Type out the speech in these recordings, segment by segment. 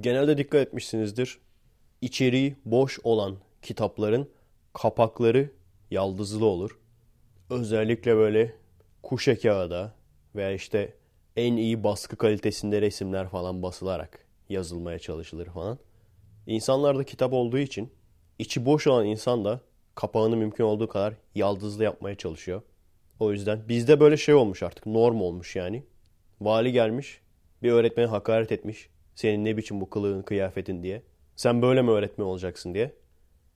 Genelde dikkat etmişsinizdir. İçeriği boş olan kitapların kapakları yaldızlı olur. Özellikle böyle kuşe kağıda veya işte en iyi baskı kalitesinde resimler falan basılarak yazılmaya çalışılır falan. İnsanlarda kitap olduğu için içi boş olan insan da kapağını mümkün olduğu kadar yaldızlı yapmaya çalışıyor. O yüzden bizde böyle şey olmuş artık norm olmuş yani. Vali gelmiş bir öğretmene hakaret etmiş. Senin ne biçim bu kılığın kıyafetin diye. Sen böyle mi öğretmen olacaksın diye.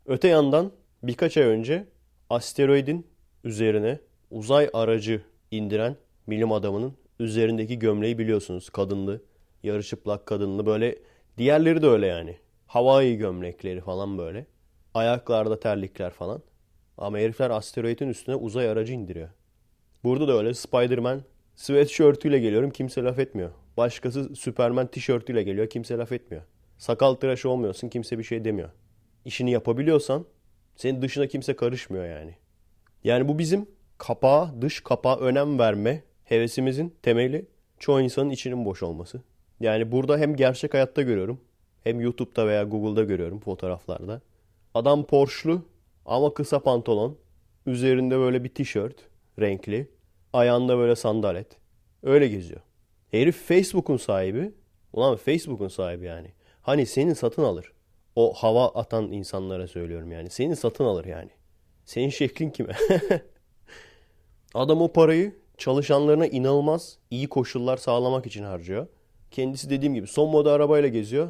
Öte yandan birkaç ay önce asteroidin üzerine uzay aracı indiren bilim adamının üzerindeki gömleği biliyorsunuz. Kadınlı, yarı çıplak kadınlı böyle. Diğerleri de öyle yani. Hawaii gömlekleri falan böyle. Ayaklarda terlikler falan. Ama herifler asteroidin üstüne uzay aracı indiriyor. Burada da öyle Spider-Man sweatshirtüyle geliyorum kimse laf etmiyor. Başkası Superman tişörtüyle geliyor kimse laf etmiyor. Sakal tıraşı olmuyorsun kimse bir şey demiyor. İşini yapabiliyorsan senin dışına kimse karışmıyor yani. Yani bu bizim kapağa, dış kapağa önem verme hevesimizin temeli çoğu insanın içinin boş olması. Yani burada hem gerçek hayatta görüyorum hem YouTube'da veya Google'da görüyorum fotoğraflarda. Adam Porsche'lu ama kısa pantolon, üzerinde böyle bir tişört, renkli, ayağında böyle sandalet. Öyle geziyor. Herif Facebook'un sahibi. Ulan Facebook'un sahibi yani. Hani seni satın alır. O hava atan insanlara söylüyorum yani. Seni satın alır yani. Senin şeklin kime? Adam o parayı çalışanlarına inanılmaz iyi koşullar sağlamak için harcıyor. Kendisi dediğim gibi son moda arabayla geziyor.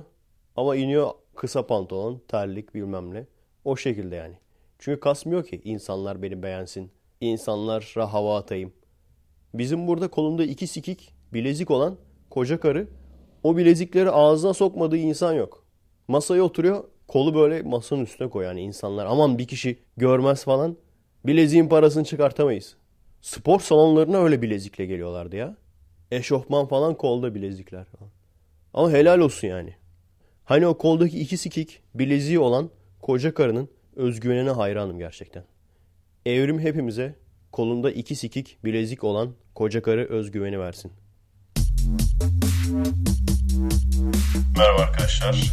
Ama iniyor kısa pantolon, terlik bilmem ne. O şekilde yani. Çünkü kasmıyor ki insanlar beni beğensin. İnsanlara hava atayım. Bizim burada kolunda iki sikik bilezik olan koca karı o bilezikleri ağzına sokmadığı insan yok. Masaya oturuyor kolu böyle masanın üstüne koy yani insanlar. Aman bir kişi görmez falan. Bileziğin parasını çıkartamayız. Spor salonlarına öyle bilezikle geliyorlardı ya. Eşofman falan kolda bilezikler. Ama helal olsun yani. Hani o koldaki iki sikik bileziği olan koca karının özgüvenine hayranım gerçekten. Evrim hepimize kolunda iki sikik bilezik olan koca karı özgüveni versin. Merhaba arkadaşlar.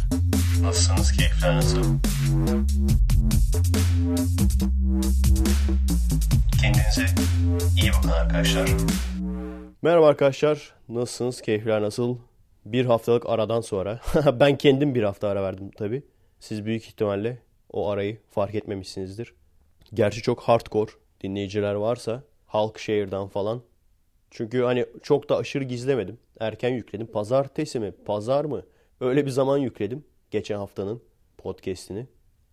Nasılsınız? Keyifler nasıl? Kendinize iyi bakın arkadaşlar. Merhaba arkadaşlar. Nasılsınız? Keyifler nasıl? Bir haftalık aradan sonra. ben kendim bir hafta ara verdim tabi. Siz büyük ihtimalle o arayı fark etmemişsinizdir. Gerçi çok hardcore dinleyiciler varsa halk şehirden falan. Çünkü hani çok da aşırı gizlemedim. Erken yükledim. Pazartesi mi? Pazar mı? Öyle bir zaman yükledim. Geçen haftanın podcast'ini.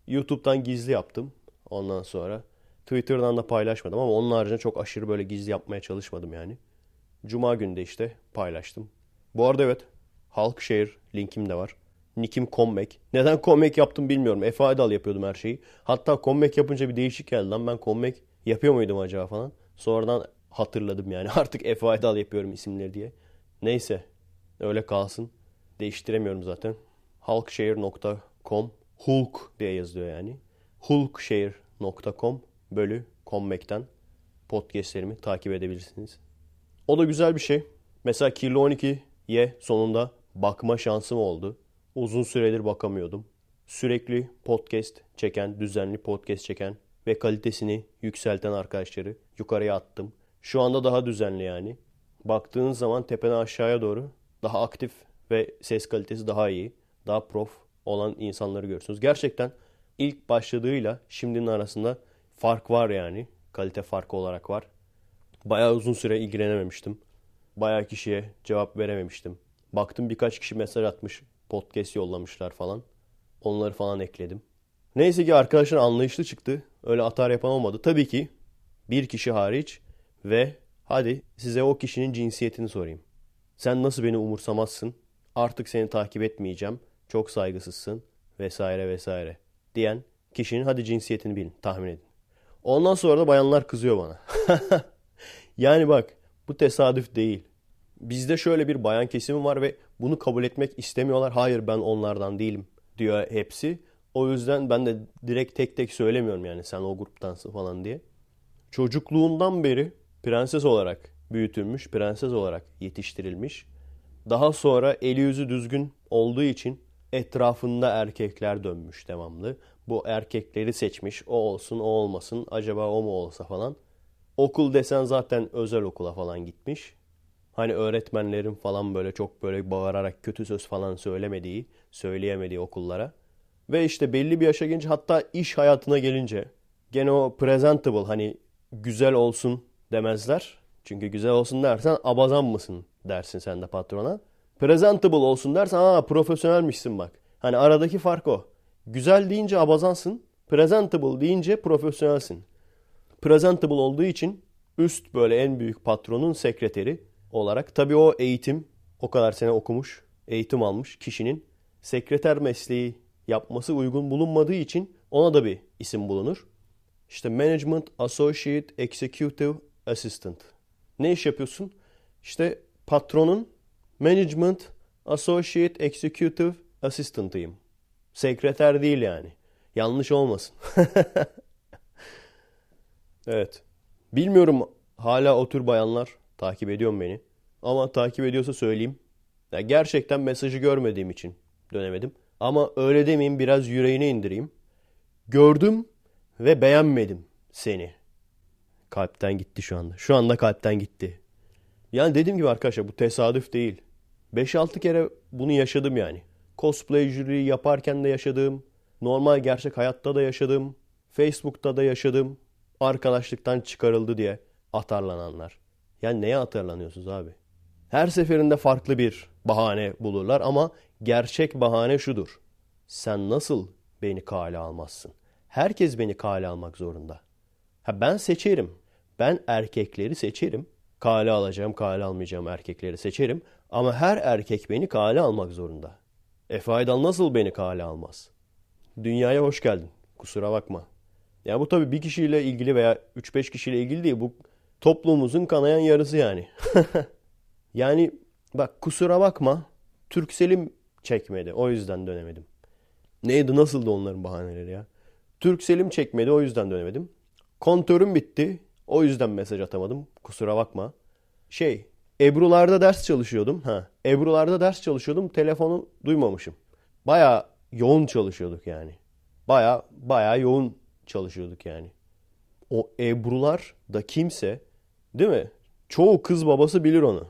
YouTube'dan gizli yaptım. Ondan sonra Twitter'dan da paylaşmadım ama onun haricinde çok aşırı böyle gizli yapmaya çalışmadım yani. Cuma günü de işte paylaştım. Bu arada evet Halkşehir linkim de var. Nikim comeback. Neden comeback yaptım bilmiyorum. Efe Aydal yapıyordum her şeyi. Hatta comeback yapınca bir değişik geldi lan. Ben comeback yapıyor muydum acaba falan. Sonradan hatırladım yani. Artık Efe Aydal yapıyorum isimleri diye. Neyse. Öyle kalsın. Değiştiremiyorum zaten. Halkşehir.com Hulk diye yazılıyor yani. Hulkşehir.com bölü comeback'ten podcastlerimi takip edebilirsiniz. O da güzel bir şey. Mesela Kirli 12'ye sonunda bakma şansım oldu. Uzun süredir bakamıyordum. Sürekli podcast çeken, düzenli podcast çeken ve kalitesini yükselten arkadaşları yukarıya attım. Şu anda daha düzenli yani. Baktığın zaman tepene aşağıya doğru daha aktif ve ses kalitesi daha iyi, daha prof olan insanları görürsünüz. Gerçekten ilk başladığıyla şimdinin arasında fark var yani. Kalite farkı olarak var. Bayağı uzun süre ilgilenememiştim. Bayağı kişiye cevap verememiştim. Baktım birkaç kişi mesaj atmış, podcast yollamışlar falan. Onları falan ekledim. Neyse ki arkadaşlar anlayışlı çıktı. Öyle atar yapan olmadı. Tabii ki bir kişi hariç ve hadi size o kişinin cinsiyetini sorayım. Sen nasıl beni umursamazsın? Artık seni takip etmeyeceğim. Çok saygısızsın vesaire vesaire diyen kişinin hadi cinsiyetini bilin, tahmin edin. Ondan sonra da bayanlar kızıyor bana. yani bak bu tesadüf değil. Bizde şöyle bir bayan kesimi var ve bunu kabul etmek istemiyorlar. Hayır ben onlardan değilim diyor hepsi. O yüzden ben de direkt tek tek söylemiyorum yani sen o gruptansın falan diye. Çocukluğundan beri prenses olarak büyütülmüş, prenses olarak yetiştirilmiş. Daha sonra eli yüzü düzgün olduğu için Etrafında erkekler dönmüş devamlı. Bu erkekleri seçmiş. O olsun, o olmasın. Acaba o mu olsa falan. Okul desen zaten özel okula falan gitmiş. Hani öğretmenlerin falan böyle çok böyle bağırarak kötü söz falan söylemediği, söyleyemediği okullara. Ve işte belli bir yaşa gelince hatta iş hayatına gelince gene o presentable hani güzel olsun demezler. Çünkü güzel olsun dersen abazan mısın dersin sen de patrona. Presentable olsun dersen aa profesyonelmişsin bak. Hani aradaki fark o. Güzel deyince abazansın. Presentable deyince profesyonelsin. Presentable olduğu için üst böyle en büyük patronun sekreteri olarak. Tabii o eğitim o kadar sene okumuş, eğitim almış kişinin sekreter mesleği yapması uygun bulunmadığı için ona da bir isim bulunur. İşte Management Associate Executive Assistant. Ne iş yapıyorsun? İşte patronun Management Associate Executive Assistant'ıyım. Sekreter değil yani. Yanlış olmasın. evet. Bilmiyorum hala o tür bayanlar takip ediyor mu beni. Ama takip ediyorsa söyleyeyim. Ya gerçekten mesajı görmediğim için dönemedim. Ama öyle demeyeyim biraz yüreğine indireyim. Gördüm ve beğenmedim seni. Kalpten gitti şu anda. Şu anda kalpten gitti. Yani dediğim gibi arkadaşlar bu tesadüf değil. 5-6 kere bunu yaşadım yani. Cosplayciliği yaparken de yaşadım. Normal gerçek hayatta da yaşadım. Facebook'ta da yaşadım. Arkadaşlıktan çıkarıldı diye atarlananlar. Yani neye atarlanıyorsunuz abi? Her seferinde farklı bir bahane bulurlar ama gerçek bahane şudur. Sen nasıl beni kale almazsın? Herkes beni kale almak zorunda. Ha ben seçerim. Ben erkekleri seçerim. Kale alacağım, kale almayacağım erkekleri seçerim. Ama her erkek beni kale almak zorunda. Efe Aydal nasıl beni kale almaz? Dünyaya hoş geldin. Kusura bakma. Ya bu tabii bir kişiyle ilgili veya 3-5 kişiyle ilgili değil. Bu toplumumuzun kanayan yarısı yani. yani bak kusura bakma. Türkselim çekmedi. O yüzden dönemedim. Neydi nasıldı onların bahaneleri ya? Türkselim çekmedi o yüzden dönemedim. Kontörüm bitti. O yüzden mesaj atamadım. Kusura bakma. Şey, Ebru'larda ders çalışıyordum. Ha, Ebru'larda ders çalışıyordum. Telefonu duymamışım. Baya yoğun çalışıyorduk yani. Baya baya yoğun çalışıyorduk yani. O Ebru'lar da kimse değil mi? Çoğu kız babası bilir onu.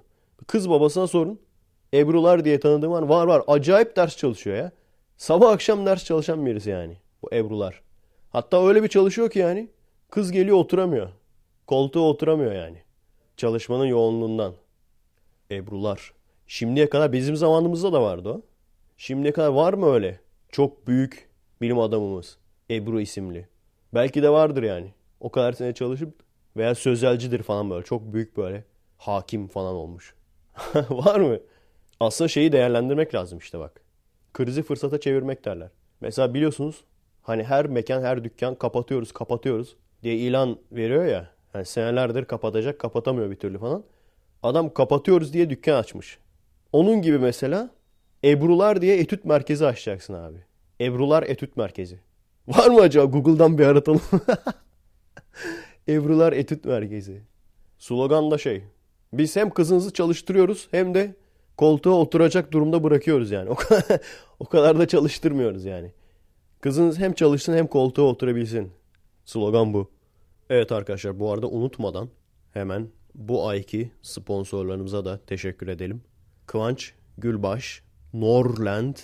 Kız babasına sorun. Ebru'lar diye tanıdığım var. Var var. Acayip ders çalışıyor ya. Sabah akşam ders çalışan birisi yani. Bu Ebru'lar. Hatta öyle bir çalışıyor ki yani. Kız geliyor oturamıyor. Koltuğa oturamıyor yani. Çalışmanın yoğunluğundan. Ebru'lar. Şimdiye kadar bizim zamanımızda da vardı o. Şimdiye kadar var mı öyle? Çok büyük bilim adamımız. Ebru isimli. Belki de vardır yani. O kadar sene çalışıp veya sözelcidir falan böyle. Çok büyük böyle hakim falan olmuş. var mı? Aslında şeyi değerlendirmek lazım işte bak. Krizi fırsata çevirmek derler. Mesela biliyorsunuz hani her mekan her dükkan kapatıyoruz kapatıyoruz diye ilan veriyor ya. Yani senelerdir kapatacak kapatamıyor bir türlü falan. Adam kapatıyoruz diye dükkan açmış. Onun gibi mesela Ebrular diye etüt merkezi açacaksın abi. Ebrular etüt merkezi. Var mı acaba Google'dan bir aratalım. Ebrular etüt merkezi. Slogan da şey. Biz hem kızınızı çalıştırıyoruz hem de koltuğa oturacak durumda bırakıyoruz yani. O kadar, da çalıştırmıyoruz yani. Kızınız hem çalışsın hem koltuğa oturabilsin. Slogan bu. Evet arkadaşlar bu arada unutmadan hemen bu ayki sponsorlarımıza da teşekkür edelim. Kıvanç Gülbaş, Norland,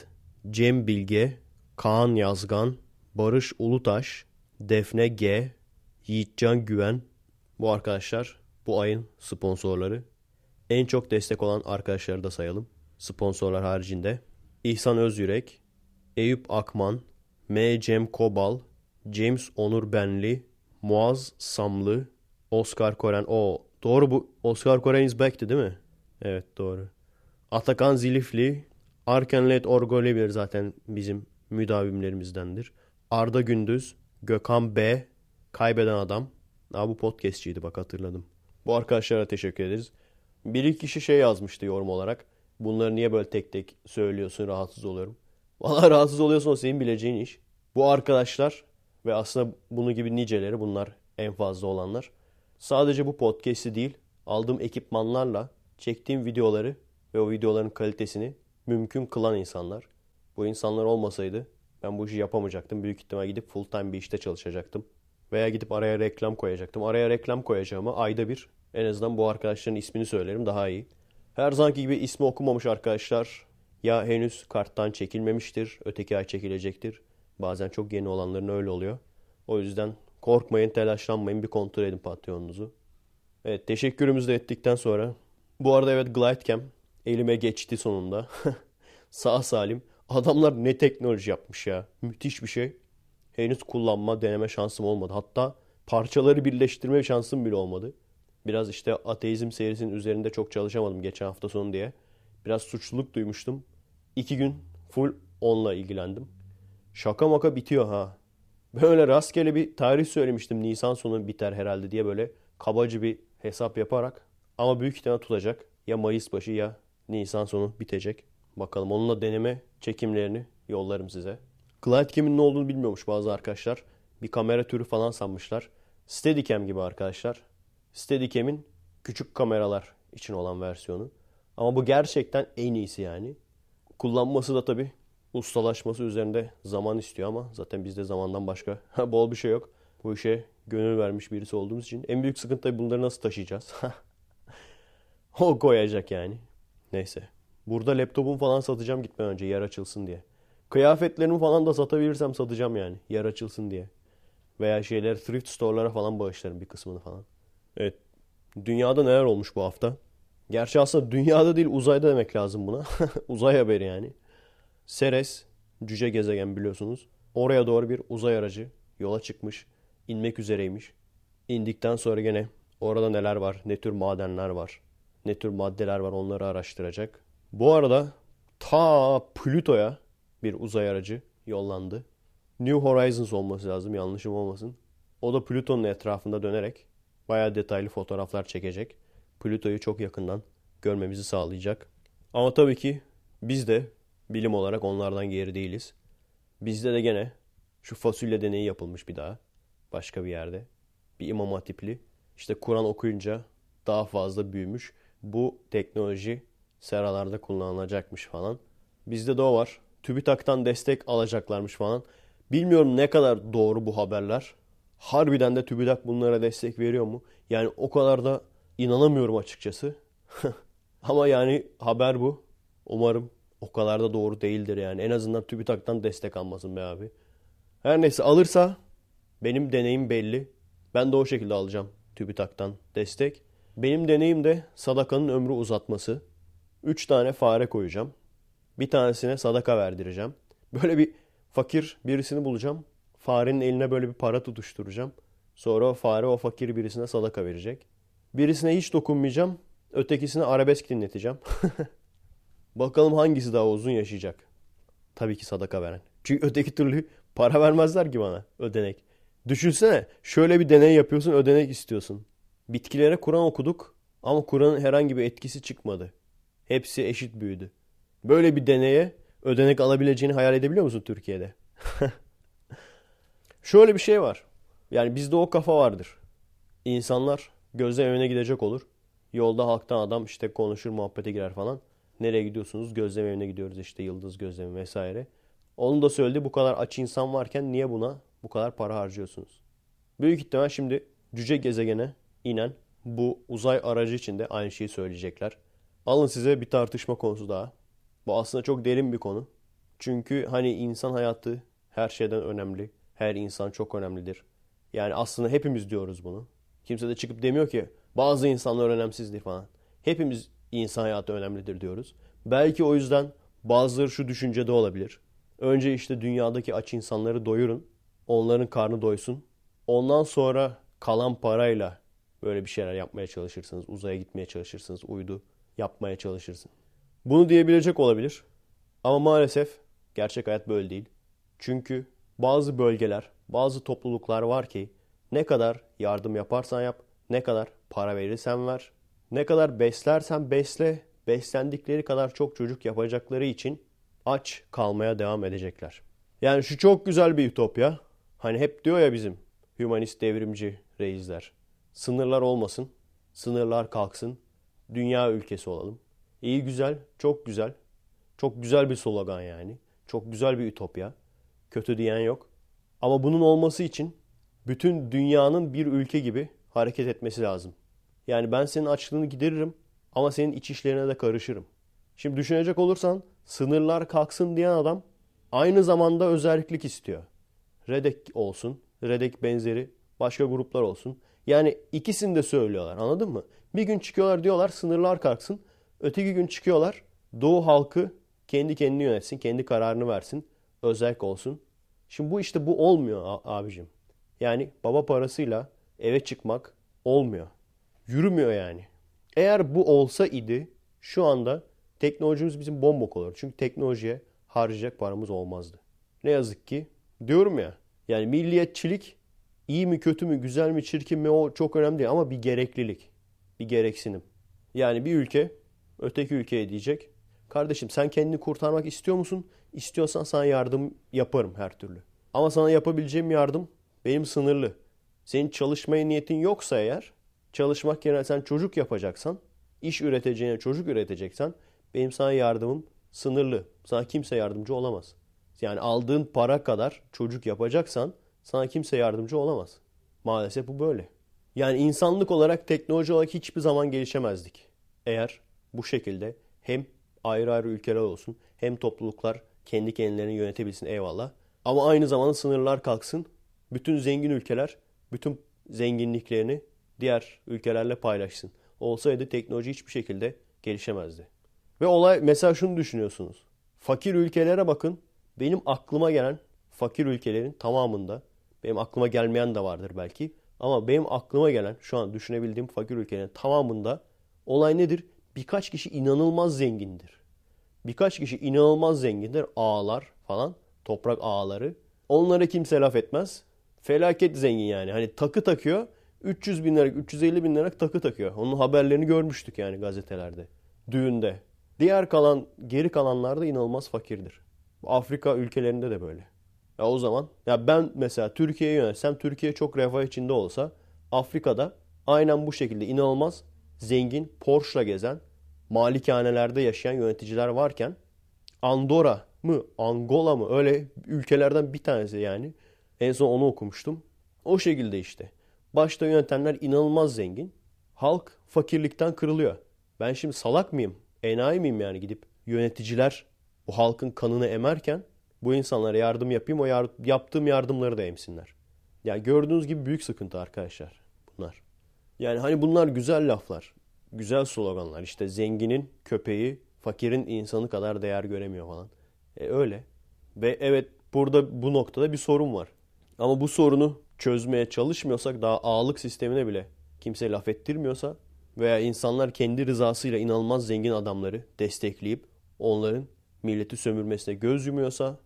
Cem Bilge, Kaan Yazgan, Barış Ulutaş, Defne G, Yiğitcan Güven. Bu arkadaşlar bu ayın sponsorları. En çok destek olan arkadaşları da sayalım. Sponsorlar haricinde. İhsan Özyürek, Eyüp Akman, M. Cem Kobal, James Onur Benli, Muaz Samlı, Oscar Koren. O doğru bu Oscar Koren is back'ti değil mi? Evet doğru. Atakan Zilifli, Arkenlet Orgolevir zaten bizim müdavimlerimizdendir. Arda Gündüz, Gökhan B, Kaybeden Adam. Aa, bu podcastçiydi bak hatırladım. Bu arkadaşlara teşekkür ederiz. Bir iki kişi şey yazmıştı yorum olarak. Bunları niye böyle tek tek söylüyorsun rahatsız oluyorum. Valla rahatsız oluyorsun o senin bileceğin iş. Bu arkadaşlar ve aslında bunu gibi niceleri bunlar en fazla olanlar. Sadece bu podcast'i değil aldığım ekipmanlarla çektiğim videoları ve o videoların kalitesini mümkün kılan insanlar. Bu insanlar olmasaydı ben bu işi yapamayacaktım. Büyük ihtimal gidip full time bir işte çalışacaktım. Veya gidip araya reklam koyacaktım. Araya reklam koyacağıma ayda bir en azından bu arkadaşların ismini söylerim daha iyi. Her zamanki gibi ismi okumamış arkadaşlar ya henüz karttan çekilmemiştir, öteki ay çekilecektir. Bazen çok yeni olanların öyle oluyor. O yüzden korkmayın, telaşlanmayın, bir kontrol edin Patreon'unuzu. Evet, teşekkürümüzü de ettikten sonra. Bu arada evet Glidecam elime geçti sonunda. Sağ salim. Adamlar ne teknoloji yapmış ya. Müthiş bir şey. Henüz kullanma, deneme şansım olmadı. Hatta parçaları birleştirme şansım bile olmadı. Biraz işte ateizm serisinin üzerinde çok çalışamadım geçen hafta sonu diye. Biraz suçluluk duymuştum. İki gün full onunla ilgilendim. Şaka maka bitiyor ha. Böyle rastgele bir tarih söylemiştim. Nisan sonu biter herhalde diye böyle kabacı bir hesap yaparak. Ama büyük ihtimal tutacak. Ya Mayıs başı ya Nisan sonu bitecek. Bakalım onunla deneme çekimlerini yollarım size. Glidecam'in ne olduğunu bilmiyormuş bazı arkadaşlar. Bir kamera türü falan sanmışlar. Steadicam gibi arkadaşlar. Steadicam'in küçük kameralar için olan versiyonu. Ama bu gerçekten en iyisi yani. Kullanması da tabii ustalaşması üzerinde zaman istiyor ama zaten bizde zamandan başka bol bir şey yok. Bu işe gönül vermiş birisi olduğumuz için en büyük sıkıntı tabii bunları nasıl taşıyacağız? o koyacak yani. Neyse. Burada laptopumu falan satacağım gitmeden önce yer açılsın diye. Kıyafetlerimi falan da satabilirsem satacağım yani yer açılsın diye. Veya şeyler thrift store'lara falan bağışlarım bir kısmını falan. Evet. Dünyada neler olmuş bu hafta? Gerçi aslında dünyada değil uzayda demek lazım buna. Uzay haberi yani. Ceres, cüce gezegen biliyorsunuz. Oraya doğru bir uzay aracı yola çıkmış. inmek üzereymiş. İndikten sonra gene orada neler var, ne tür madenler var, ne tür maddeler var onları araştıracak. Bu arada ta Plüto'ya bir uzay aracı yollandı. New Horizons olması lazım yanlışım olmasın. O da Plüton'un etrafında dönerek bayağı detaylı fotoğraflar çekecek. Plüto'yu çok yakından görmemizi sağlayacak. Ama tabii ki biz de bilim olarak onlardan geri değiliz. Bizde de gene şu fasulye deneyi yapılmış bir daha. Başka bir yerde. Bir imam hatipli. İşte Kur'an okuyunca daha fazla büyümüş. Bu teknoloji seralarda kullanılacakmış falan. Bizde de o var. TÜBİTAK'tan destek alacaklarmış falan. Bilmiyorum ne kadar doğru bu haberler. Harbiden de TÜBİTAK bunlara destek veriyor mu? Yani o kadar da inanamıyorum açıkçası. Ama yani haber bu. Umarım o kadar da doğru değildir yani. En azından TÜBİTAK'tan destek almasın be abi. Her neyse alırsa benim deneyim belli. Ben de o şekilde alacağım TÜBİTAK'tan destek. Benim deneyim de sadakanın ömrü uzatması. 3 tane fare koyacağım. Bir tanesine sadaka verdireceğim. Böyle bir fakir birisini bulacağım. Farenin eline böyle bir para tutuşturacağım. Sonra o fare o fakir birisine sadaka verecek. Birisine hiç dokunmayacağım. Ötekisine arabesk dinleteceğim. Bakalım hangisi daha uzun yaşayacak. Tabii ki sadaka veren. Çünkü öteki türlü para vermezler ki bana ödenek. Düşünsene şöyle bir deney yapıyorsun ödenek istiyorsun. Bitkilere Kur'an okuduk ama Kur'an'ın herhangi bir etkisi çıkmadı. Hepsi eşit büyüdü. Böyle bir deneye ödenek alabileceğini hayal edebiliyor musun Türkiye'de? Şöyle bir şey var. Yani bizde o kafa vardır. İnsanlar gözlem evine gidecek olur. Yolda halktan adam işte konuşur muhabbete girer falan. Nereye gidiyorsunuz? Gözlem evine gidiyoruz işte yıldız gözlemi vesaire. Onun da söyledi bu kadar aç insan varken niye buna bu kadar para harcıyorsunuz? Büyük ihtimal şimdi cüce gezegene inen bu uzay aracı için de aynı şeyi söyleyecekler. Alın size bir tartışma konusu daha. Bu aslında çok derin bir konu. Çünkü hani insan hayatı her şeyden önemli. Her insan çok önemlidir. Yani aslında hepimiz diyoruz bunu. Kimse de çıkıp demiyor ki bazı insanlar önemsizdir falan. Hepimiz insan hayatı önemlidir diyoruz. Belki o yüzden bazıları şu düşüncede olabilir. Önce işte dünyadaki aç insanları doyurun. Onların karnı doysun. Ondan sonra kalan parayla böyle bir şeyler yapmaya çalışırsınız. Uzaya gitmeye çalışırsınız. Uydu yapmaya çalışırsın. Bunu diyebilecek olabilir. Ama maalesef gerçek hayat böyle değil. Çünkü bazı bölgeler, bazı topluluklar var ki ne kadar yardım yaparsan yap, ne kadar para verirsen ver, ne kadar beslersen besle, beslendikleri kadar çok çocuk yapacakları için aç kalmaya devam edecekler. Yani şu çok güzel bir ütopya. Hani hep diyor ya bizim hümanist devrimci reisler. Sınırlar olmasın, sınırlar kalksın, dünya ülkesi olalım. İyi güzel, çok güzel. Çok güzel bir slogan yani. Çok güzel bir ütopya. Kötü diyen yok. Ama bunun olması için bütün dünyanın bir ülke gibi hareket etmesi lazım. Yani ben senin açlığını gideririm ama senin iç işlerine de karışırım. Şimdi düşünecek olursan sınırlar kalksın diyen adam aynı zamanda özellik istiyor. Redek olsun, Redek benzeri başka gruplar olsun. Yani ikisini de söylüyorlar anladın mı? Bir gün çıkıyorlar diyorlar sınırlar kalksın. Öteki gün çıkıyorlar Doğu halkı kendi kendini yönetsin, kendi kararını versin, özellik olsun. Şimdi bu işte bu olmuyor abicim. Yani baba parasıyla eve çıkmak olmuyor. Yürümüyor yani. Eğer bu olsa idi şu anda teknolojimiz bizim bombok olur. Çünkü teknolojiye harcayacak paramız olmazdı. Ne yazık ki diyorum ya yani milliyetçilik iyi mi kötü mü güzel mi çirkin mi o çok önemli değil ama bir gereklilik. Bir gereksinim. Yani bir ülke öteki ülkeye diyecek. Kardeşim sen kendini kurtarmak istiyor musun? İstiyorsan sana yardım yaparım her türlü. Ama sana yapabileceğim yardım benim sınırlı. Senin çalışmaya niyetin yoksa eğer çalışmak yerine sen çocuk yapacaksan, iş üreteceğine çocuk üreteceksen benim sana yardımım sınırlı. Sana kimse yardımcı olamaz. Yani aldığın para kadar çocuk yapacaksan sana kimse yardımcı olamaz. Maalesef bu böyle. Yani insanlık olarak teknoloji olarak hiçbir zaman gelişemezdik. Eğer bu şekilde hem ayrı ayrı ülkeler olsun hem topluluklar kendi kendilerini yönetebilsin eyvallah. Ama aynı zamanda sınırlar kalksın. Bütün zengin ülkeler bütün zenginliklerini diğer ülkelerle paylaşsın. Olsaydı teknoloji hiçbir şekilde gelişemezdi. Ve olay mesela şunu düşünüyorsunuz. Fakir ülkelere bakın. Benim aklıma gelen fakir ülkelerin tamamında benim aklıma gelmeyen de vardır belki. Ama benim aklıma gelen şu an düşünebildiğim fakir ülkelerin tamamında olay nedir? Birkaç kişi inanılmaz zengindir. Birkaç kişi inanılmaz zengindir. Ağalar falan. Toprak ağaları. Onlara kimse laf etmez. Felaket zengin yani. Hani takı takıyor. 300 bin liralık, 350 bin liralık takı takıyor. Onun haberlerini görmüştük yani gazetelerde. Düğünde. Diğer kalan, geri kalanlar da inanılmaz fakirdir. Afrika ülkelerinde de böyle. Ya o zaman ya ben mesela Türkiye'ye yönelsem Türkiye çok refah içinde olsa Afrika'da aynen bu şekilde inanılmaz zengin Porsche'la gezen malikanelerde yaşayan yöneticiler varken Andorra mı Angola mı öyle ülkelerden bir tanesi yani. En son onu okumuştum. O şekilde işte. Başta yönetenler inanılmaz zengin. Halk fakirlikten kırılıyor. Ben şimdi salak mıyım? Enayi miyim yani gidip yöneticiler bu halkın kanını emerken bu insanlara yardım yapayım o yar yaptığım yardımları da emsinler. Yani gördüğünüz gibi büyük sıkıntı arkadaşlar bunlar. Yani hani bunlar güzel laflar, güzel sloganlar. İşte zenginin köpeği fakirin insanı kadar değer göremiyor falan. E öyle. Ve evet burada bu noktada bir sorun var. Ama bu sorunu çözmeye çalışmıyorsak daha ağalık sistemine bile kimse laf ettirmiyorsa veya insanlar kendi rızasıyla inanılmaz zengin adamları destekleyip onların milleti sömürmesine göz yumuyorsa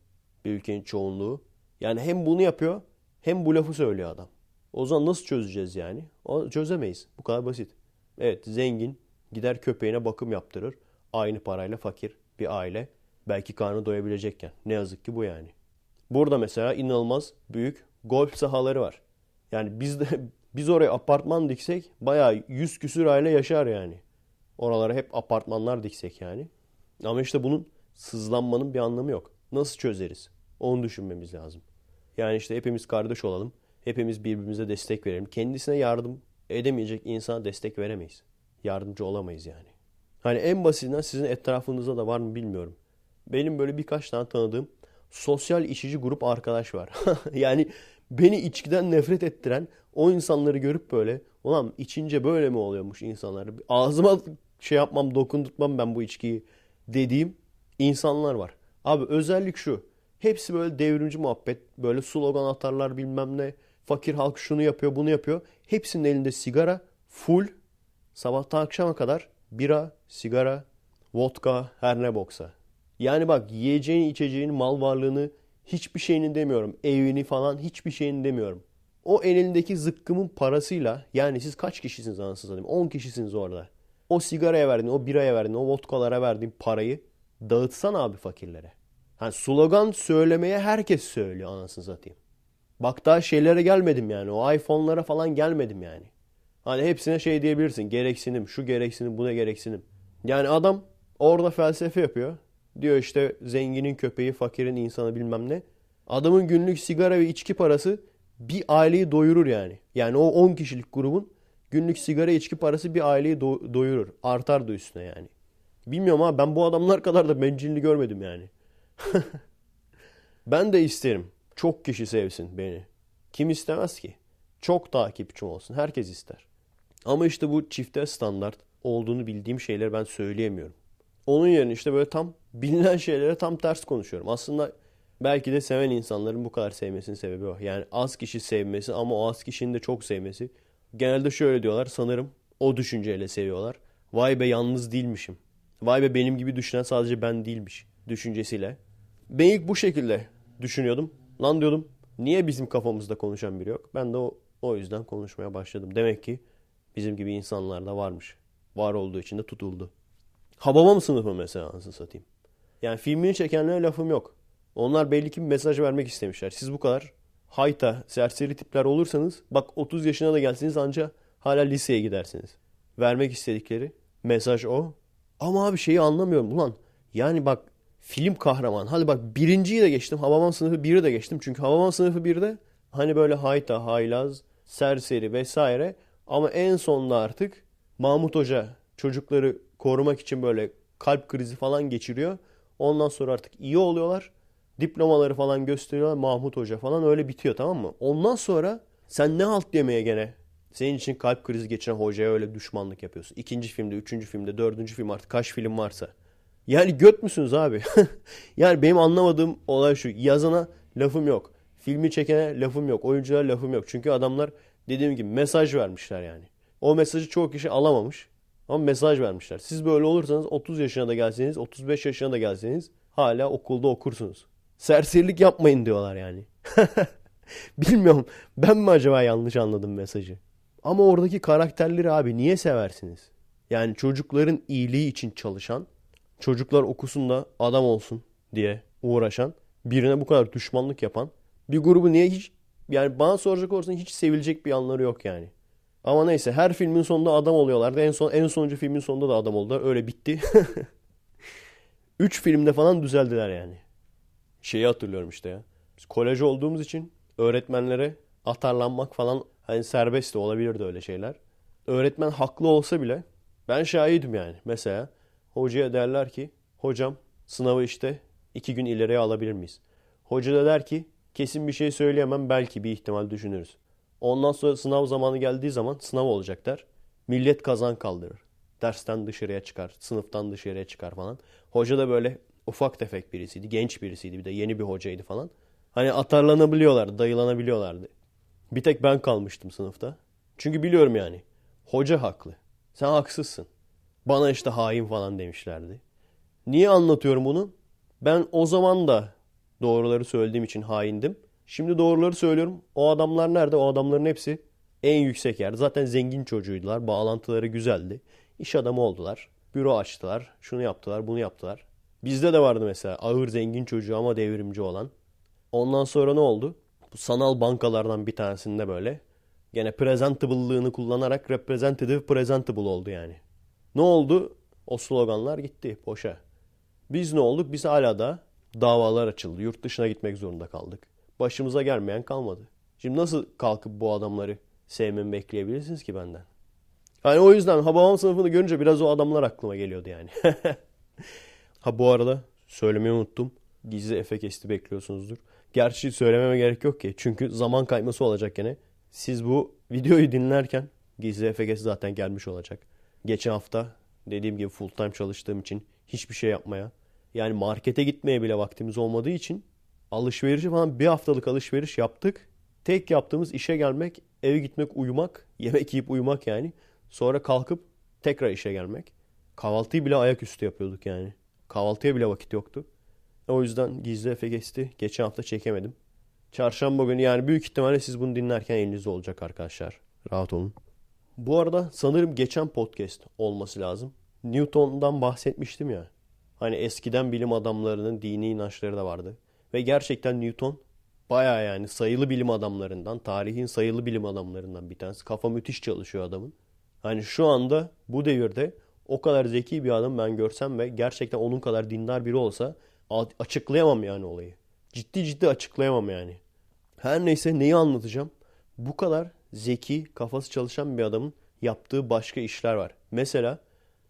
bir ülkenin çoğunluğu yani hem bunu yapıyor hem bu lafı söylüyor adam. O zaman nasıl çözeceğiz yani? O çözemeyiz. Bu kadar basit. Evet zengin gider köpeğine bakım yaptırır. Aynı parayla fakir bir aile belki karnı doyabilecekken. Ne yazık ki bu yani. Burada mesela inanılmaz büyük golf sahaları var. Yani biz de biz oraya apartman diksek bayağı yüz küsür aile yaşar yani. Oralara hep apartmanlar diksek yani. Ama işte bunun sızlanmanın bir anlamı yok. Nasıl çözeriz? Onu düşünmemiz lazım. Yani işte hepimiz kardeş olalım. Hepimiz birbirimize destek verelim. Kendisine yardım edemeyecek insana destek veremeyiz. Yardımcı olamayız yani. Hani en basitinden sizin etrafınızda da var mı bilmiyorum. Benim böyle birkaç tane tanıdığım sosyal içici grup arkadaş var. yani beni içkiden nefret ettiren o insanları görüp böyle ulan içince böyle mi oluyormuş insanlar? Ağzıma şey yapmam dokundurtmam ben bu içkiyi dediğim insanlar var. Abi özellik şu. Hepsi böyle devrimci muhabbet. Böyle slogan atarlar bilmem ne. Fakir halk şunu yapıyor bunu yapıyor. Hepsinin elinde sigara. Full. Sabahtan akşama kadar bira, sigara, vodka her ne boksa. Yani bak yiyeceğini içeceğini mal varlığını hiçbir şeyini demiyorum. Evini falan hiçbir şeyini demiyorum. O elindeki zıkkımın parasıyla yani siz kaç kişisiniz anasını satayım? 10 kişisiniz orada. O sigaraya verdiğin, o biraya verdiğin, o vodkalara verdiğin parayı dağıtsan abi fakirlere. Hani slogan söylemeye herkes söylüyor anasını satayım. Bak daha şeylere gelmedim yani. O iPhone'lara falan gelmedim yani. Hani hepsine şey diyebilirsin. Gereksinim, şu gereksinim, bu ne gereksinim. Yani adam orada felsefe yapıyor. Diyor işte zenginin köpeği, fakirin insanı bilmem ne. Adamın günlük sigara ve içki parası bir aileyi doyurur yani. Yani o 10 kişilik grubun günlük sigara içki parası bir aileyi do- doyurur. Artar da üstüne yani. Bilmiyorum ama ben bu adamlar kadar da bencilini görmedim yani. ben de isterim. Çok kişi sevsin beni. Kim istemez ki? Çok takipçim olsun. Herkes ister. Ama işte bu çifte standart olduğunu bildiğim şeyleri ben söyleyemiyorum. Onun yerine işte böyle tam bilinen şeylere tam ters konuşuyorum. Aslında belki de seven insanların bu kadar sevmesinin sebebi o. Yani az kişi sevmesi ama o az kişinin de çok sevmesi. Genelde şöyle diyorlar sanırım o düşünceyle seviyorlar. Vay be yalnız değilmişim. Vay be benim gibi düşünen sadece ben değilmiş düşüncesiyle. Ben ilk bu şekilde düşünüyordum. Lan diyordum niye bizim kafamızda konuşan biri yok? Ben de o, o yüzden konuşmaya başladım. Demek ki bizim gibi insanlar da varmış. Var olduğu için de tutuldu. Hababam sınıfı mesela anasını satayım. Yani filmini çekenlere lafım yok. Onlar belli ki bir mesaj vermek istemişler. Siz bu kadar hayta, serseri tipler olursanız bak 30 yaşına da gelseniz anca hala liseye gidersiniz. Vermek istedikleri mesaj o. Ama abi şeyi anlamıyorum ulan. Yani bak film kahraman. Hadi bak birinciyi de geçtim. Hababam sınıfı biri de geçtim. Çünkü Hababam sınıfı birde hani böyle hayta, haylaz, serseri vesaire. Ama en sonunda artık Mahmut Hoca çocukları korumak için böyle kalp krizi falan geçiriyor. Ondan sonra artık iyi oluyorlar. Diplomaları falan gösteriyorlar. Mahmut Hoca falan öyle bitiyor tamam mı? Ondan sonra sen ne halt yemeye gene senin için kalp krizi geçiren hocaya öyle düşmanlık yapıyorsun. İkinci filmde, üçüncü filmde, dördüncü film artık kaç film varsa. Yani göt müsünüz abi? yani benim anlamadığım olay şu. Yazana lafım yok. Filmi çekene lafım yok. Oyunculara lafım yok. Çünkü adamlar dediğim gibi mesaj vermişler yani. O mesajı çoğu kişi alamamış. Ama mesaj vermişler. Siz böyle olursanız 30 yaşına da gelseniz, 35 yaşına da gelseniz hala okulda okursunuz. Serserilik yapmayın diyorlar yani. Bilmiyorum ben mi acaba yanlış anladım mesajı. Ama oradaki karakterleri abi niye seversiniz? Yani çocukların iyiliği için çalışan, çocuklar okusun da adam olsun diye uğraşan, birine bu kadar düşmanlık yapan bir grubu niye hiç yani bana soracak olursan hiç sevilecek bir yanları yok yani. Ama neyse her filmin sonunda adam oluyorlardı. En son en sonuncu filmin sonunda da adam oldular. Öyle bitti. Üç filmde falan düzeldiler yani. Şeyi hatırlıyorum işte ya. Biz kolej olduğumuz için öğretmenlere atarlanmak falan hani serbest de olabilirdi öyle şeyler. Öğretmen haklı olsa bile ben şahidim yani. Mesela hocaya derler ki hocam sınavı işte iki gün ileriye alabilir miyiz? Hoca da der ki kesin bir şey söyleyemem belki bir ihtimal düşünürüz. Ondan sonra sınav zamanı geldiği zaman sınav olacaklar. Millet kazan kaldırır. Dersten dışarıya çıkar, sınıftan dışarıya çıkar falan. Hoca da böyle ufak tefek birisiydi, genç birisiydi bir de yeni bir hocaydı falan. Hani atarlanabiliyorlardı, dayılanabiliyorlardı. Bir tek ben kalmıştım sınıfta. Çünkü biliyorum yani. Hoca haklı. Sen haksızsın. Bana işte hain falan demişlerdi. Niye anlatıyorum bunu? Ben o zaman da doğruları söylediğim için haindim. Şimdi doğruları söylüyorum. O adamlar nerede? O adamların hepsi en yüksek yerde. Zaten zengin çocuğuydular. Bağlantıları güzeldi. İş adamı oldular. Büro açtılar. Şunu yaptılar, bunu yaptılar. Bizde de vardı mesela ağır zengin çocuğu ama devrimci olan. Ondan sonra ne oldu? Bu sanal bankalardan bir tanesinde böyle gene presentable'lığını kullanarak representative presentable oldu yani. Ne oldu? O sloganlar gitti boşa. Biz ne olduk? Biz hala da davalar açıldı. Yurt dışına gitmek zorunda kaldık. Başımıza gelmeyen kalmadı. Şimdi nasıl kalkıp bu adamları sevmemi bekleyebilirsiniz ki benden? Yani o yüzden Hababam sınıfını görünce biraz o adamlar aklıma geliyordu yani. ha bu arada söylemeyi unuttum. Gizli efe kesti bekliyorsunuzdur. Gerçi söylememe gerek yok ki. Çünkü zaman kayması olacak gene. Siz bu videoyu dinlerken gizli efe kesti zaten gelmiş olacak. Geçen hafta dediğim gibi full time çalıştığım için hiçbir şey yapmaya yani markete gitmeye bile vaktimiz olmadığı için alışverişi falan bir haftalık alışveriş yaptık. Tek yaptığımız işe gelmek, eve gitmek, uyumak, yemek yiyip uyumak yani. Sonra kalkıp tekrar işe gelmek. Kahvaltıyı bile ayaküstü yapıyorduk yani. Kahvaltıya bile vakit yoktu. O yüzden gizli efe geçti. Geçen hafta çekemedim. Çarşamba günü yani büyük ihtimalle siz bunu dinlerken elinizde olacak arkadaşlar. Rahat olun. Bu arada sanırım geçen podcast olması lazım. Newton'dan bahsetmiştim ya. Hani eskiden bilim adamlarının dini inançları da vardı. Ve gerçekten Newton baya yani sayılı bilim adamlarından, tarihin sayılı bilim adamlarından bir tanesi. Kafa müthiş çalışıyor adamın. Hani şu anda bu devirde o kadar zeki bir adam ben görsem ve gerçekten onun kadar dindar biri olsa açıklayamam yani olayı. Ciddi ciddi açıklayamam yani. Her neyse neyi anlatacağım? Bu kadar zeki, kafası çalışan bir adamın yaptığı başka işler var. Mesela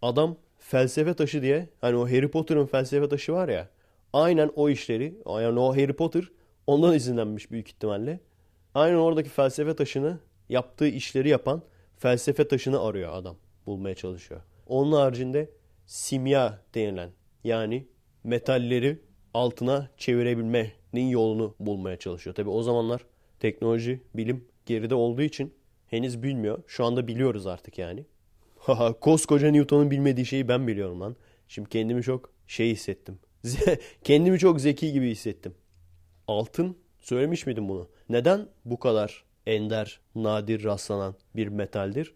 adam felsefe taşı diye hani o Harry Potter'ın felsefe taşı var ya aynen o işleri yani o Harry Potter ondan izinlenmiş büyük ihtimalle. Aynen oradaki felsefe taşını yaptığı işleri yapan felsefe taşını arıyor adam. Bulmaya çalışıyor. Onun haricinde simya denilen yani metalleri altına çevirebilmenin yolunu bulmaya çalışıyor. Tabi o zamanlar teknoloji, bilim geride olduğu için henüz bilmiyor. Şu anda biliyoruz artık yani. Koskoca Newton'un bilmediği şeyi ben biliyorum lan. Şimdi kendimi çok şey hissettim. Kendimi çok zeki gibi hissettim. Altın söylemiş miydim bunu? Neden bu kadar ender, nadir rastlanan bir metaldir?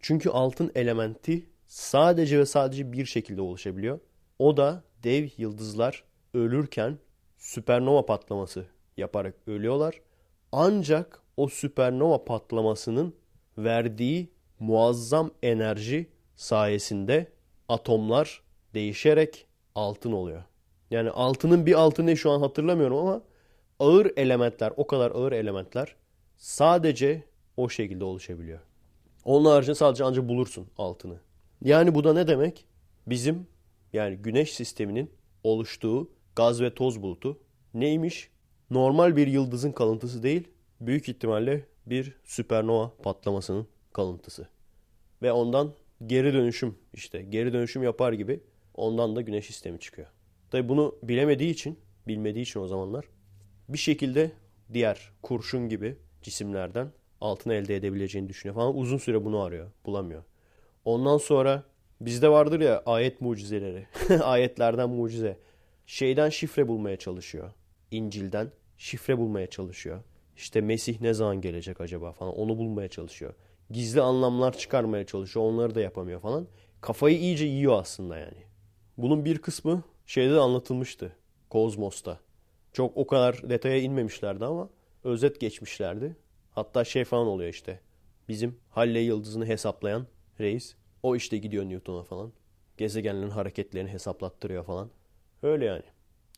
Çünkü altın elementi sadece ve sadece bir şekilde oluşabiliyor. O da dev yıldızlar ölürken süpernova patlaması yaparak ölüyorlar. Ancak o süpernova patlamasının verdiği muazzam enerji sayesinde atomlar değişerek altın oluyor. Yani altının bir altı ne şu an hatırlamıyorum ama ağır elementler, o kadar ağır elementler sadece o şekilde oluşabiliyor. Onun haricinde sadece ancak bulursun altını. Yani bu da ne demek? Bizim yani güneş sisteminin oluştuğu gaz ve toz bulutu neymiş? Normal bir yıldızın kalıntısı değil, büyük ihtimalle bir süpernova patlamasının kalıntısı. Ve ondan geri dönüşüm işte geri dönüşüm yapar gibi ondan da güneş sistemi çıkıyor. Tabi bunu bilemediği için, bilmediği için o zamanlar bir şekilde diğer kurşun gibi cisimlerden altını elde edebileceğini düşünüyor falan. Uzun süre bunu arıyor, bulamıyor. Ondan sonra bizde vardır ya ayet mucizeleri. Ayetlerden mucize. Şeyden şifre bulmaya çalışıyor. İncil'den şifre bulmaya çalışıyor. İşte Mesih ne zaman gelecek acaba falan onu bulmaya çalışıyor. Gizli anlamlar çıkarmaya çalışıyor. Onları da yapamıyor falan. Kafayı iyice yiyor aslında yani. Bunun bir kısmı şeyde de anlatılmıştı. Kozmos'ta. Çok o kadar detaya inmemişlerdi ama özet geçmişlerdi. Hatta şey falan oluyor işte. Bizim Halley yıldızını hesaplayan reis. O işte gidiyor Newton'a falan. Gezegenlerin hareketlerini hesaplattırıyor falan. Öyle yani.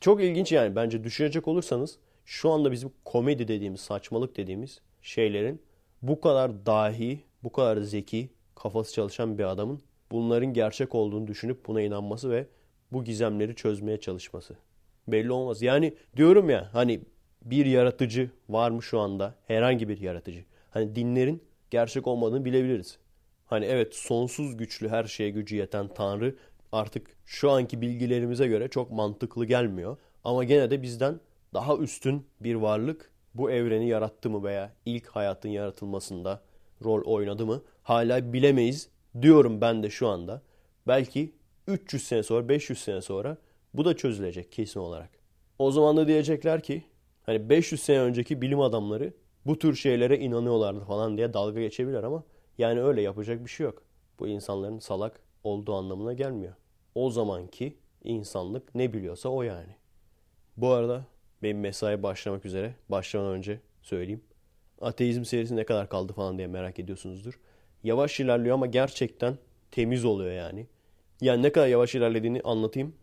Çok ilginç yani bence düşünecek olursanız şu anda bizim komedi dediğimiz, saçmalık dediğimiz şeylerin bu kadar dahi, bu kadar zeki, kafası çalışan bir adamın bunların gerçek olduğunu düşünüp buna inanması ve bu gizemleri çözmeye çalışması. Belli olmaz. Yani diyorum ya hani bir yaratıcı var mı şu anda? Herhangi bir yaratıcı. Hani dinlerin gerçek olmadığını bilebiliriz. Hani evet sonsuz güçlü her şeye gücü yeten Tanrı artık şu anki bilgilerimize göre çok mantıklı gelmiyor. Ama gene de bizden daha üstün bir varlık bu evreni yarattı mı veya ilk hayatın yaratılmasında rol oynadı mı hala bilemeyiz diyorum ben de şu anda. Belki 300 sene sonra 500 sene sonra bu da çözülecek kesin olarak. O zaman da diyecekler ki hani 500 sene önceki bilim adamları bu tür şeylere inanıyorlardı falan diye dalga geçebilir ama yani öyle yapacak bir şey yok. Bu insanların salak olduğu anlamına gelmiyor. O zamanki insanlık ne biliyorsa o yani. Bu arada benim mesai başlamak üzere. Başlamadan önce söyleyeyim. Ateizm serisi ne kadar kaldı falan diye merak ediyorsunuzdur. Yavaş ilerliyor ama gerçekten temiz oluyor yani. Yani ne kadar yavaş ilerlediğini anlatayım.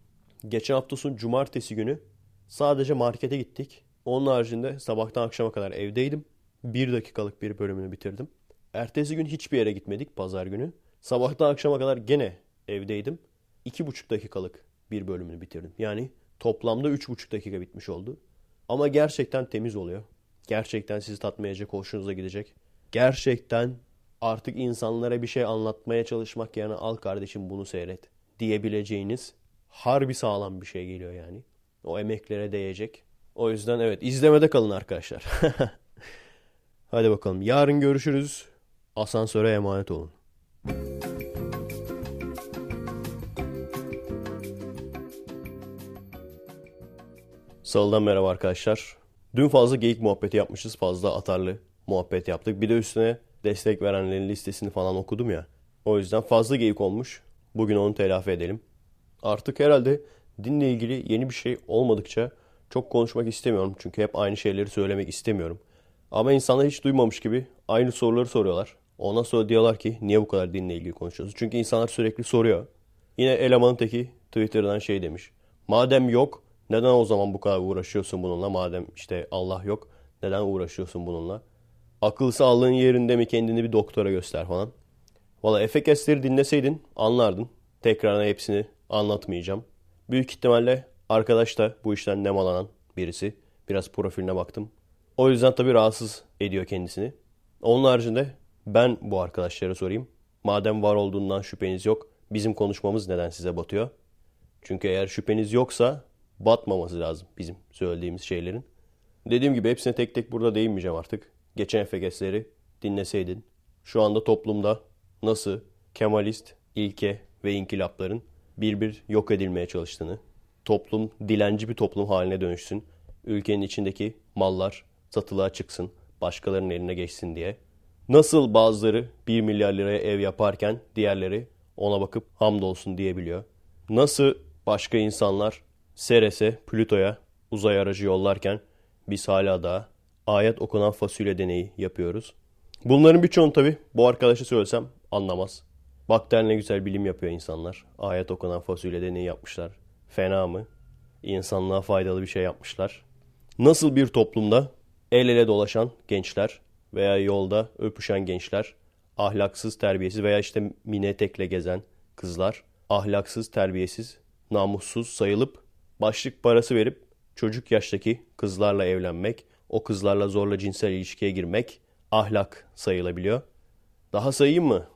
Geçen hafta sonu cumartesi günü sadece markete gittik. Onun haricinde sabahtan akşama kadar evdeydim. Bir dakikalık bir bölümünü bitirdim. Ertesi gün hiçbir yere gitmedik pazar günü. Sabahtan akşama kadar gene evdeydim. İki buçuk dakikalık bir bölümünü bitirdim. Yani toplamda üç buçuk dakika bitmiş oldu. Ama gerçekten temiz oluyor. Gerçekten sizi tatmin edecek, hoşunuza gidecek. Gerçekten artık insanlara bir şey anlatmaya çalışmak yerine al kardeşim bunu seyret diyebileceğiniz harbi sağlam bir şey geliyor yani. O emeklere değecek. O yüzden evet izlemede kalın arkadaşlar. Hadi bakalım yarın görüşürüz. Asansöre emanet olun. Salıdan merhaba arkadaşlar. Dün fazla geyik muhabbeti yapmışız. Fazla atarlı muhabbet yaptık. Bir de üstüne destek verenlerin listesini falan okudum ya. O yüzden fazla geyik olmuş. Bugün onu telafi edelim. Artık herhalde dinle ilgili yeni bir şey olmadıkça çok konuşmak istemiyorum. Çünkü hep aynı şeyleri söylemek istemiyorum. Ama insanlar hiç duymamış gibi aynı soruları soruyorlar. Ondan sonra diyorlar ki niye bu kadar dinle ilgili konuşuyoruz? Çünkü insanlar sürekli soruyor. Yine elemanın teki Twitter'dan şey demiş. Madem yok neden o zaman bu kadar uğraşıyorsun bununla? Madem işte Allah yok neden uğraşıyorsun bununla? Akıl sağlığın yerinde mi kendini bir doktora göster falan. Valla Efekesleri dinleseydin anlardın. Tekrarına hepsini anlatmayacağım. Büyük ihtimalle arkadaş da bu işten nemalanan birisi. Biraz profiline baktım. O yüzden tabii rahatsız ediyor kendisini. Onun haricinde ben bu arkadaşlara sorayım. Madem var olduğundan şüpheniz yok, bizim konuşmamız neden size batıyor? Çünkü eğer şüpheniz yoksa batmaması lazım bizim söylediğimiz şeylerin. Dediğim gibi hepsine tek tek burada değinmeyeceğim artık. Geçen FGS'leri dinleseydin. Şu anda toplumda nasıl Kemalist, ilke ve inkılapların bir bir yok edilmeye çalıştığını, toplum dilenci bir toplum haline dönüşsün, ülkenin içindeki mallar satılığa çıksın, başkalarının eline geçsin diye. Nasıl bazıları 1 milyar liraya ev yaparken diğerleri ona bakıp hamdolsun diyebiliyor. Nasıl başka insanlar Ceres'e, Plüto'ya uzay aracı yollarken biz hala daha ayet okunan fasulye deneyi yapıyoruz. Bunların birçoğunu tabi bu arkadaşa söylesem anlamaz. Bak ne güzel bilim yapıyor insanlar. Ayet okunan fasulye deneyi yapmışlar. Fena mı? İnsanlığa faydalı bir şey yapmışlar. Nasıl bir toplumda el ele dolaşan gençler veya yolda öpüşen gençler, ahlaksız, terbiyesiz veya işte mini etekle gezen kızlar, ahlaksız, terbiyesiz, namussuz sayılıp başlık parası verip çocuk yaştaki kızlarla evlenmek, o kızlarla zorla cinsel ilişkiye girmek ahlak sayılabiliyor. Daha sayayım mı?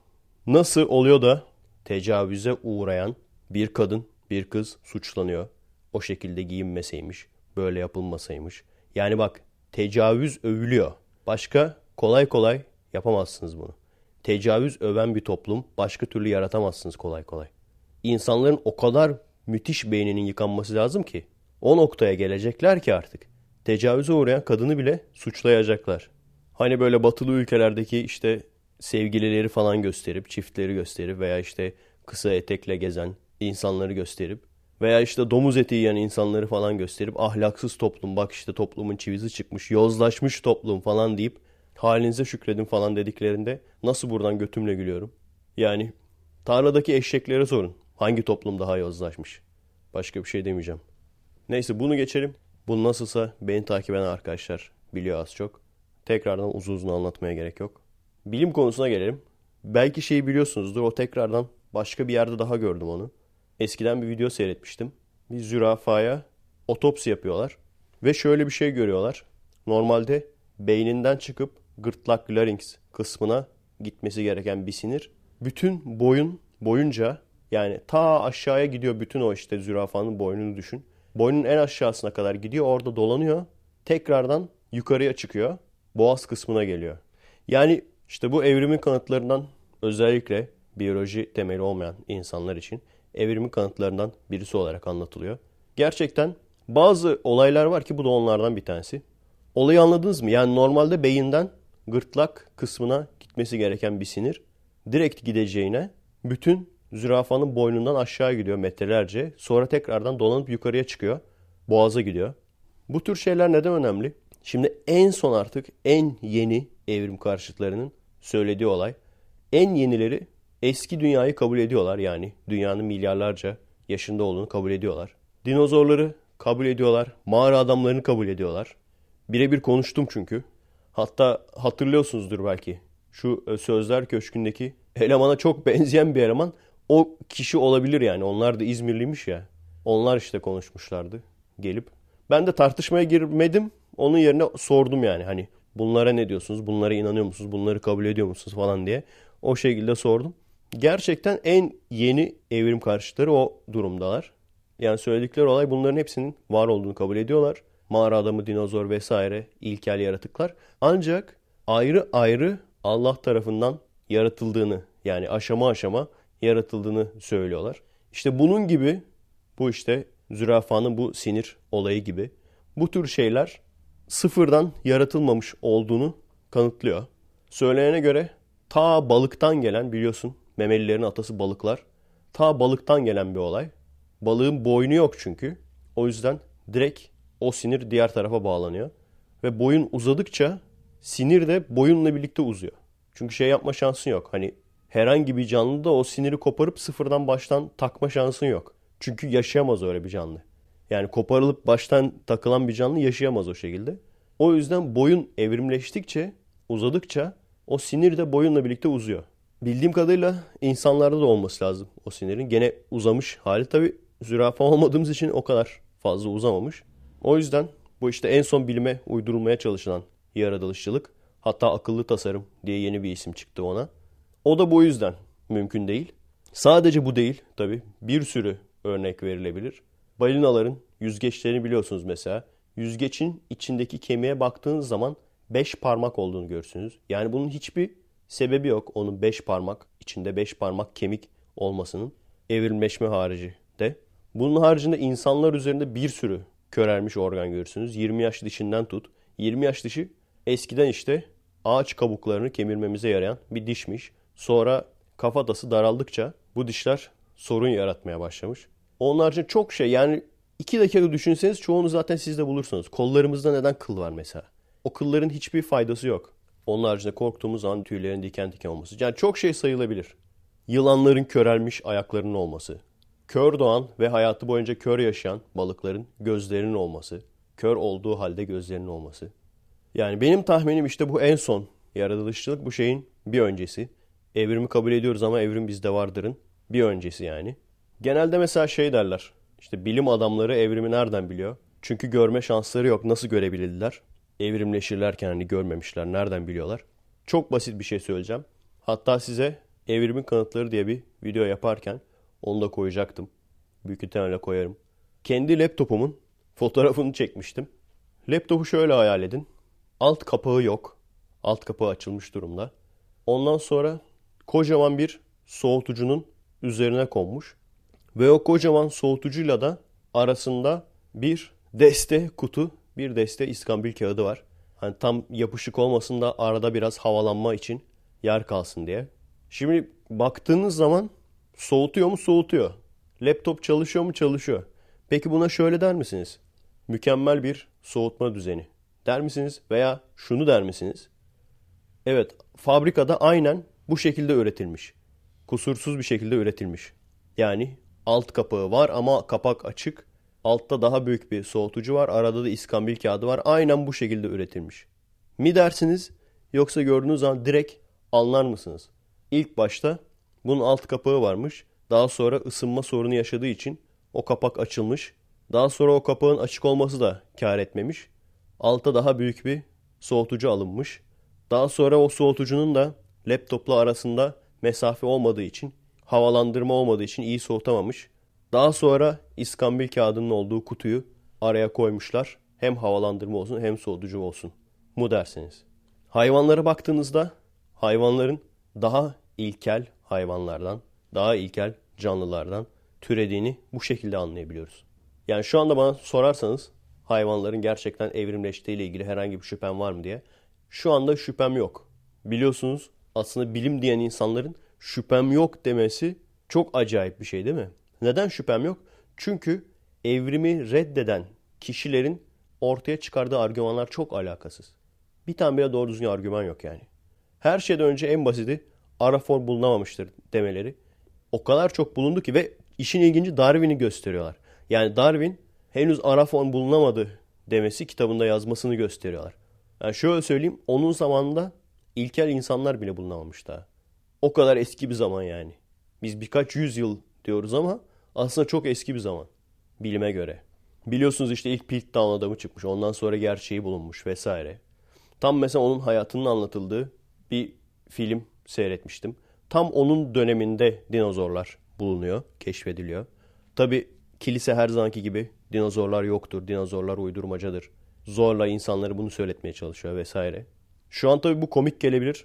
Nasıl oluyor da tecavüze uğrayan bir kadın, bir kız suçlanıyor. O şekilde giyinmeseymiş, böyle yapılmasaymış. Yani bak tecavüz övülüyor. Başka kolay kolay yapamazsınız bunu. Tecavüz öven bir toplum başka türlü yaratamazsınız kolay kolay. İnsanların o kadar müthiş beyninin yıkanması lazım ki o noktaya gelecekler ki artık tecavüze uğrayan kadını bile suçlayacaklar. Hani böyle batılı ülkelerdeki işte sevgilileri falan gösterip, çiftleri gösterip veya işte kısa etekle gezen insanları gösterip veya işte domuz eti yiyen insanları falan gösterip ahlaksız toplum bak işte toplumun çivisi çıkmış, yozlaşmış toplum falan deyip halinize şükredin falan dediklerinde nasıl buradan götümle gülüyorum. Yani tarladaki eşeklere sorun. Hangi toplum daha yozlaşmış? Başka bir şey demeyeceğim. Neyse bunu geçelim. Bu nasılsa beni takip eden arkadaşlar biliyor az çok. Tekrardan uzun uzun anlatmaya gerek yok. Bilim konusuna gelelim. Belki şeyi biliyorsunuzdur. O tekrardan başka bir yerde daha gördüm onu. Eskiden bir video seyretmiştim. Bir zürafaya otopsi yapıyorlar. Ve şöyle bir şey görüyorlar. Normalde beyninden çıkıp gırtlak larynx kısmına gitmesi gereken bir sinir. Bütün boyun boyunca yani ta aşağıya gidiyor bütün o işte zürafanın boynunu düşün. Boynun en aşağısına kadar gidiyor orada dolanıyor. Tekrardan yukarıya çıkıyor. Boğaz kısmına geliyor. Yani işte bu evrimin kanıtlarından özellikle biyoloji temeli olmayan insanlar için evrimin kanıtlarından birisi olarak anlatılıyor. Gerçekten bazı olaylar var ki bu da onlardan bir tanesi. Olayı anladınız mı? Yani normalde beyinden gırtlak kısmına gitmesi gereken bir sinir direkt gideceğine bütün zürafanın boynundan aşağı gidiyor metrelerce. Sonra tekrardan dolanıp yukarıya çıkıyor. Boğaza gidiyor. Bu tür şeyler neden önemli? Şimdi en son artık en yeni evrim karşıtlarının söylediği olay. En yenileri eski dünyayı kabul ediyorlar. Yani dünyanın milyarlarca yaşında olduğunu kabul ediyorlar. Dinozorları kabul ediyorlar. Mağara adamlarını kabul ediyorlar. Birebir konuştum çünkü. Hatta hatırlıyorsunuzdur belki. Şu e, Sözler Köşkü'ndeki elemana çok benzeyen bir eleman. O kişi olabilir yani. Onlar da İzmirliymiş ya. Onlar işte konuşmuşlardı gelip. Ben de tartışmaya girmedim. Onun yerine sordum yani hani bunlara ne diyorsunuz? Bunlara inanıyor musunuz? Bunları kabul ediyor musunuz falan diye. O şekilde sordum. Gerçekten en yeni evrim karşıtları o durumdalar. Yani söyledikleri olay bunların hepsinin var olduğunu kabul ediyorlar. Mağara adamı, dinozor vesaire ilkel yaratıklar. Ancak ayrı ayrı Allah tarafından yaratıldığını yani aşama aşama yaratıldığını söylüyorlar. İşte bunun gibi bu işte zürafanın bu sinir olayı gibi bu tür şeyler sıfırdan yaratılmamış olduğunu kanıtlıyor. Söylenene göre ta balıktan gelen biliyorsun memelilerin atası balıklar. Ta balıktan gelen bir olay. Balığın boynu yok çünkü. O yüzden direkt o sinir diğer tarafa bağlanıyor. Ve boyun uzadıkça sinir de boyunla birlikte uzuyor. Çünkü şey yapma şansın yok. Hani herhangi bir canlı da o siniri koparıp sıfırdan baştan takma şansın yok. Çünkü yaşayamaz öyle bir canlı. Yani koparılıp baştan takılan bir canlı yaşayamaz o şekilde. O yüzden boyun evrimleştikçe, uzadıkça o sinir de boyunla birlikte uzuyor. Bildiğim kadarıyla insanlarda da olması lazım o sinirin. Gene uzamış hali tabi zürafa olmadığımız için o kadar fazla uzamamış. O yüzden bu işte en son bilime uydurulmaya çalışılan yaratılışçılık. Hatta akıllı tasarım diye yeni bir isim çıktı ona. O da bu yüzden mümkün değil. Sadece bu değil tabi bir sürü örnek verilebilir. Balinaların yüzgeçlerini biliyorsunuz mesela. Yüzgeçin içindeki kemiğe baktığınız zaman 5 parmak olduğunu görürsünüz. Yani bunun hiçbir sebebi yok. Onun 5 parmak içinde 5 parmak kemik olmasının evrimleşme harici de. Bunun haricinde insanlar üzerinde bir sürü körelmiş organ görürsünüz. 20 yaş dişinden tut. 20 yaş dişi eskiden işte ağaç kabuklarını kemirmemize yarayan bir dişmiş. Sonra kafatası daraldıkça bu dişler sorun yaratmaya başlamış. Onlarca çok şey yani iki dakika düşünseniz çoğunu zaten siz de bulursunuz. Kollarımızda neden kıl var mesela? O kılların hiçbir faydası yok. Onun haricinde korktuğumuz zaman tüylerin diken diken olması. Yani çok şey sayılabilir. Yılanların körelmiş ayaklarının olması. Kör doğan ve hayatı boyunca kör yaşayan balıkların gözlerinin olması. Kör olduğu halde gözlerinin olması. Yani benim tahminim işte bu en son yaratılışçılık bu şeyin bir öncesi. Evrimi kabul ediyoruz ama evrim bizde vardırın bir öncesi yani. Genelde mesela şey derler. İşte bilim adamları evrimi nereden biliyor? Çünkü görme şansları yok. Nasıl görebilirler? Evrimleşirlerken hani görmemişler. Nereden biliyorlar? Çok basit bir şey söyleyeceğim. Hatta size evrimin kanıtları diye bir video yaparken onu da koyacaktım. Büyük ihtimalle koyarım. Kendi laptopumun fotoğrafını çekmiştim. Laptopu şöyle hayal edin. Alt kapağı yok. Alt kapağı açılmış durumda. Ondan sonra kocaman bir soğutucunun üzerine konmuş. Ve o kocaman soğutucuyla da arasında bir deste kutu, bir deste iskambil kağıdı var. Hani tam yapışık olmasın da arada biraz havalanma için yer kalsın diye. Şimdi baktığınız zaman soğutuyor mu? Soğutuyor. Laptop çalışıyor mu? Çalışıyor. Peki buna şöyle der misiniz? Mükemmel bir soğutma düzeni. Der misiniz? Veya şunu der misiniz? Evet, fabrikada aynen bu şekilde üretilmiş. Kusursuz bir şekilde üretilmiş. Yani alt kapağı var ama kapak açık. Altta daha büyük bir soğutucu var. Arada da iskambil kağıdı var. Aynen bu şekilde üretilmiş. Mi dersiniz yoksa gördüğünüz zaman direkt anlar mısınız? İlk başta bunun alt kapağı varmış. Daha sonra ısınma sorunu yaşadığı için o kapak açılmış. Daha sonra o kapağın açık olması da kar etmemiş. Alta daha büyük bir soğutucu alınmış. Daha sonra o soğutucunun da laptopla arasında mesafe olmadığı için havalandırma olmadığı için iyi soğutamamış. Daha sonra iskambil kağıdının olduğu kutuyu araya koymuşlar. Hem havalandırma olsun hem soğutucu olsun mu dersiniz. Hayvanlara baktığınızda hayvanların daha ilkel hayvanlardan, daha ilkel canlılardan türediğini bu şekilde anlayabiliyoruz. Yani şu anda bana sorarsanız hayvanların gerçekten evrimleştiği ile ilgili herhangi bir şüphem var mı diye. Şu anda şüphem yok. Biliyorsunuz aslında bilim diyen insanların şüphem yok demesi çok acayip bir şey değil mi? Neden şüphem yok? Çünkü evrimi reddeden kişilerin ortaya çıkardığı argümanlar çok alakasız. Bir tane bile doğru düzgün argüman yok yani. Her şeyden önce en basiti arafor bulunamamıştır demeleri. O kadar çok bulundu ki ve işin ilginci Darwin'i gösteriyorlar. Yani Darwin henüz arafor bulunamadı demesi kitabında yazmasını gösteriyorlar. Yani şöyle söyleyeyim onun zamanında ilkel insanlar bile bulunamamış daha. O kadar eski bir zaman yani. Biz birkaç yüzyıl diyoruz ama aslında çok eski bir zaman. Bilime göre. Biliyorsunuz işte ilk Piltdown adamı çıkmış. Ondan sonra gerçeği bulunmuş vesaire. Tam mesela onun hayatının anlatıldığı bir film seyretmiştim. Tam onun döneminde dinozorlar bulunuyor, keşfediliyor. Tabi kilise her zamanki gibi dinozorlar yoktur, dinozorlar uydurmacadır. Zorla insanları bunu söyletmeye çalışıyor vesaire. Şu an tabi bu komik gelebilir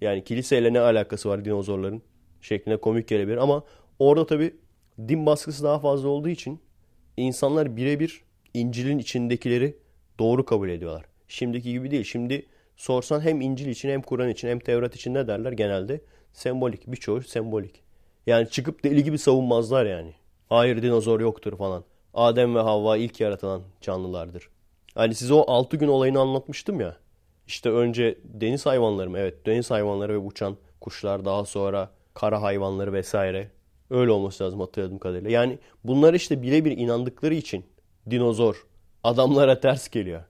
yani kiliseyle ne alakası var dinozorların şeklinde komik gelebilir ama orada tabi din baskısı daha fazla olduğu için insanlar birebir İncil'in içindekileri doğru kabul ediyorlar. Şimdiki gibi değil. Şimdi sorsan hem İncil için hem Kur'an için hem Tevrat için ne derler genelde? Sembolik. Birçoğu sembolik. Yani çıkıp deli gibi savunmazlar yani. Hayır dinozor yoktur falan. Adem ve Havva ilk yaratılan canlılardır. Hani size o 6 gün olayını anlatmıştım ya. İşte önce deniz hayvanları mı? Evet deniz hayvanları ve uçan kuşlar daha sonra kara hayvanları vesaire. Öyle olması lazım hatırladığım kadarıyla. Yani bunlar işte birebir inandıkları için dinozor adamlara ters geliyor.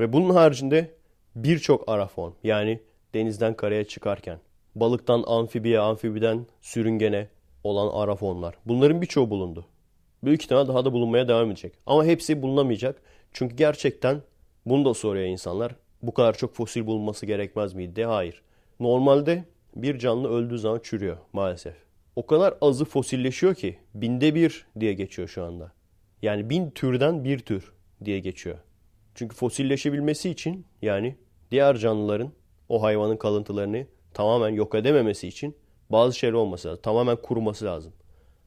Ve bunun haricinde birçok ara form yani denizden karaya çıkarken balıktan amfibiye, amfibiden sürüngene olan ara formlar. Bunların birçoğu bulundu. Büyük ihtimal daha da bulunmaya devam edecek. Ama hepsi bulunamayacak. Çünkü gerçekten bunu da soruyor insanlar. Bu kadar çok fosil bulunması gerekmez miydi? Hayır. Normalde bir canlı öldüğü zaman çürüyor maalesef. O kadar azı fosilleşiyor ki binde bir diye geçiyor şu anda. Yani bin türden bir tür diye geçiyor. Çünkü fosilleşebilmesi için yani diğer canlıların o hayvanın kalıntılarını tamamen yok edememesi için bazı şeyler olması lazım. Tamamen kuruması lazım.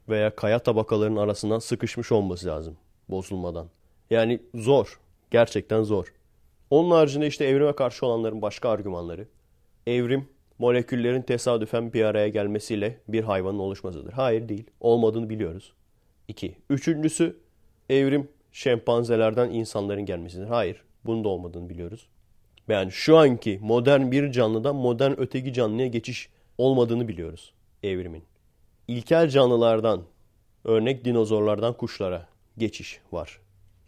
Veya kaya tabakalarının arasından sıkışmış olması lazım bozulmadan. Yani zor. Gerçekten zor. Onun haricinde işte evrime karşı olanların başka argümanları. Evrim moleküllerin tesadüfen bir araya gelmesiyle bir hayvanın oluşmasıdır. Hayır değil. Olmadığını biliyoruz. İki. Üçüncüsü evrim şempanzelerden insanların gelmesidir. Hayır. Bunun da olmadığını biliyoruz. Yani şu anki modern bir canlıdan modern öteki canlıya geçiş olmadığını biliyoruz evrimin. İlkel canlılardan, örnek dinozorlardan kuşlara geçiş var.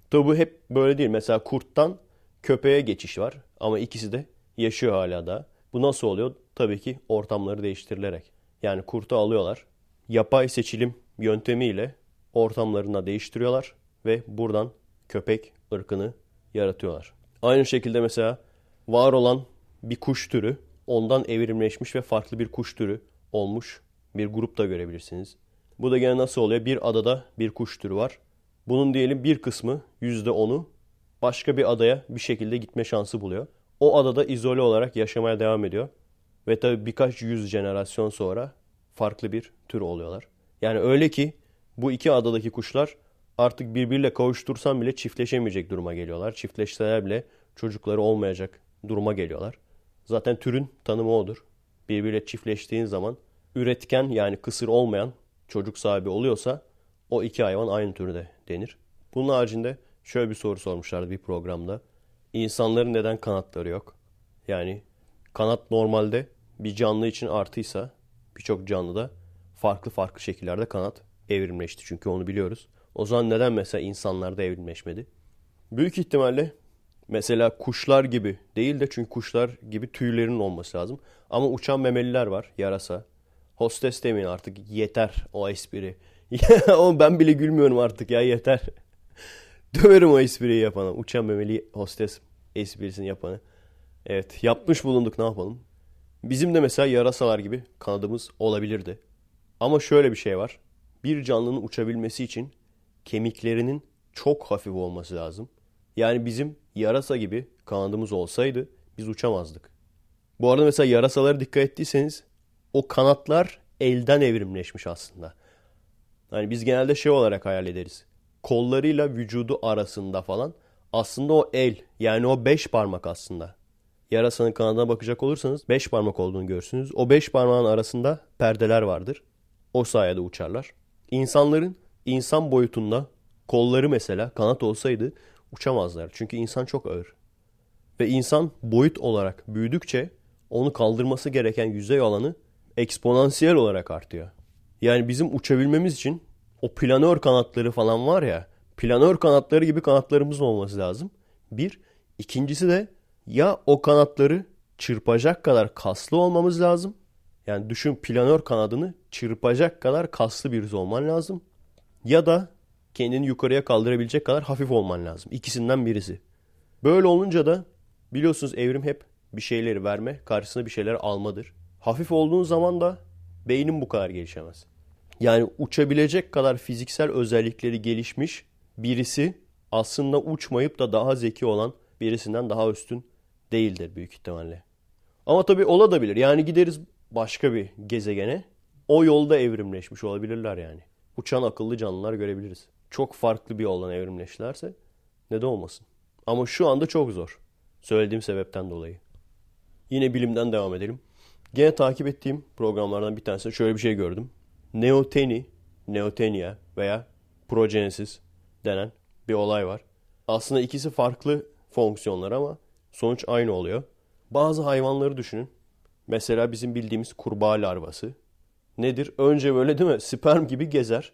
Tabi hep böyle değil. Mesela kurttan köpeğe geçiş var ama ikisi de yaşıyor hala da. Bu nasıl oluyor? Tabii ki ortamları değiştirilerek. Yani kurtu alıyorlar. Yapay seçilim yöntemiyle ortamlarını değiştiriyorlar ve buradan köpek ırkını yaratıyorlar. Aynı şekilde mesela var olan bir kuş türü ondan evrimleşmiş ve farklı bir kuş türü olmuş bir grup da görebilirsiniz. Bu da gene nasıl oluyor? Bir adada bir kuş türü var. Bunun diyelim bir kısmı %10'u başka bir adaya bir şekilde gitme şansı buluyor. O adada izole olarak yaşamaya devam ediyor. Ve tabii birkaç yüz jenerasyon sonra farklı bir tür oluyorlar. Yani öyle ki bu iki adadaki kuşlar artık birbiriyle kavuştursan bile çiftleşemeyecek duruma geliyorlar. Çiftleşseler bile çocukları olmayacak duruma geliyorlar. Zaten türün tanımı odur. Birbiriyle çiftleştiğin zaman üretken yani kısır olmayan çocuk sahibi oluyorsa o iki hayvan aynı türde denir. Bunun haricinde şöyle bir soru sormuşlardı bir programda. İnsanların neden kanatları yok? Yani kanat normalde bir canlı için artıysa birçok canlıda farklı farklı şekillerde kanat evrimleşti. Çünkü onu biliyoruz. O zaman neden mesela insanlarda evrimleşmedi? Büyük ihtimalle mesela kuşlar gibi değil de çünkü kuşlar gibi tüylerinin olması lazım. Ama uçan memeliler var yarasa. Hostes demeyin artık yeter o espri. Ben bile gülmüyorum artık ya yeter. Döverim o espriyi yapana. Uçan memeli hostes esprisini yapanı. Evet yapmış bulunduk ne yapalım. Bizim de mesela yarasalar gibi kanadımız olabilirdi. Ama şöyle bir şey var. Bir canlının uçabilmesi için kemiklerinin çok hafif olması lazım. Yani bizim yarasa gibi kanadımız olsaydı biz uçamazdık. Bu arada mesela yarasalara dikkat ettiyseniz o kanatlar elden evrimleşmiş aslında. Hani biz genelde şey olarak hayal ederiz. Kollarıyla vücudu arasında falan. Aslında o el yani o beş parmak aslında. Yarasanın kanadına bakacak olursanız beş parmak olduğunu görürsünüz. O beş parmağın arasında perdeler vardır. O sayede uçarlar. İnsanların insan boyutunda kolları mesela kanat olsaydı uçamazlar. Çünkü insan çok ağır. Ve insan boyut olarak büyüdükçe onu kaldırması gereken yüzey alanı eksponansiyel olarak artıyor. Yani bizim uçabilmemiz için o planör kanatları falan var ya planör kanatları gibi kanatlarımızın olması lazım. Bir. ikincisi de ya o kanatları çırpacak kadar kaslı olmamız lazım. Yani düşün planör kanadını çırpacak kadar kaslı birisi olman lazım. Ya da kendini yukarıya kaldırabilecek kadar hafif olman lazım. İkisinden birisi. Böyle olunca da biliyorsunuz evrim hep bir şeyleri verme, karşısına bir şeyler almadır. Hafif olduğun zaman da beynin bu kadar gelişemez. Yani uçabilecek kadar fiziksel özellikleri gelişmiş birisi aslında uçmayıp da daha zeki olan birisinden daha üstün değildir büyük ihtimalle. Ama tabii olabilir. Yani gideriz başka bir gezegene. O yolda evrimleşmiş olabilirler yani. Uçan akıllı canlılar görebiliriz. Çok farklı bir yoldan evrimleştilerse neden olmasın? Ama şu anda çok zor. Söylediğim sebepten dolayı. Yine bilimden devam edelim. Gene takip ettiğim programlardan bir tanesinde şöyle bir şey gördüm. Neoteni, neotenia veya progenesis denen bir olay var. Aslında ikisi farklı fonksiyonlar ama sonuç aynı oluyor. Bazı hayvanları düşünün. Mesela bizim bildiğimiz kurbağa larvası. nedir? Önce böyle değil mi sperm gibi gezer.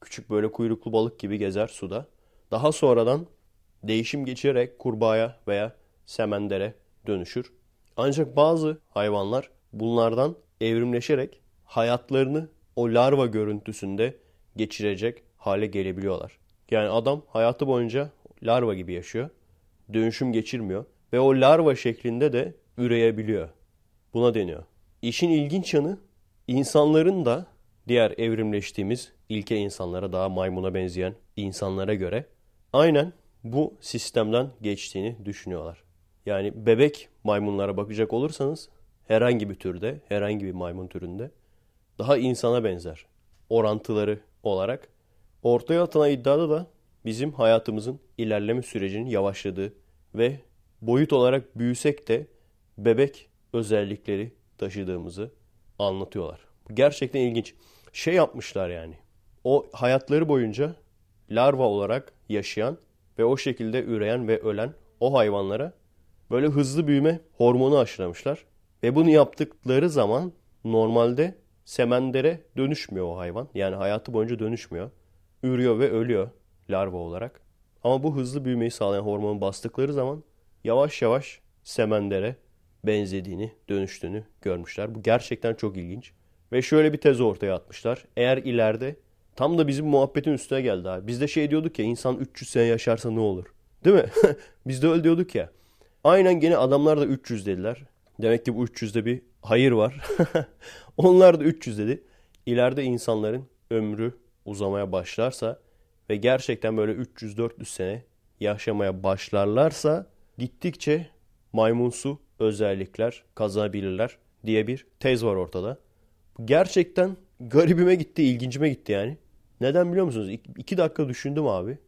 Küçük böyle kuyruklu balık gibi gezer suda. Daha sonradan değişim geçirerek kurbağaya veya semendere dönüşür. Ancak bazı hayvanlar bunlardan evrimleşerek hayatlarını o larva görüntüsünde geçirecek hale gelebiliyorlar. Yani adam hayatı boyunca larva gibi yaşıyor. Dönüşüm geçirmiyor ve o larva şeklinde de üreyebiliyor. Buna deniyor. İşin ilginç yanı insanların da diğer evrimleştiğimiz ilke insanlara daha maymuna benzeyen insanlara göre aynen bu sistemden geçtiğini düşünüyorlar. Yani bebek maymunlara bakacak olursanız herhangi bir türde, herhangi bir maymun türünde daha insana benzer orantıları olarak. Ortaya atılan iddiada da bizim hayatımızın ilerleme sürecinin yavaşladığı ve boyut olarak büyüsek de bebek özellikleri taşıdığımızı anlatıyorlar. Gerçekten ilginç. Şey yapmışlar yani. O hayatları boyunca larva olarak yaşayan ve o şekilde üreyen ve ölen o hayvanlara böyle hızlı büyüme hormonu aşılamışlar. Ve bunu yaptıkları zaman normalde semendere dönüşmüyor o hayvan. Yani hayatı boyunca dönüşmüyor. Ürüyor ve ölüyor larva olarak. Ama bu hızlı büyümeyi sağlayan hormonu bastıkları zaman yavaş yavaş semendere benzediğini, dönüştüğünü görmüşler. Bu gerçekten çok ilginç. Ve şöyle bir tez ortaya atmışlar. Eğer ileride tam da bizim muhabbetin üstüne geldi abi. Biz de şey diyorduk ya insan 300 sene yaşarsa ne olur? Değil mi? Biz de öyle diyorduk ya. Aynen gene adamlar da 300 dediler. Demek ki bu 300'de bir hayır var. Onlar da 300 dedi. İleride insanların ömrü uzamaya başlarsa ve gerçekten böyle 300-400 sene yaşamaya başlarlarsa gittikçe maymunsu özellikler kazanabilirler diye bir tez var ortada. Gerçekten garibime gitti, ilgincime gitti yani. Neden biliyor musunuz? İki, iki dakika düşündüm abi.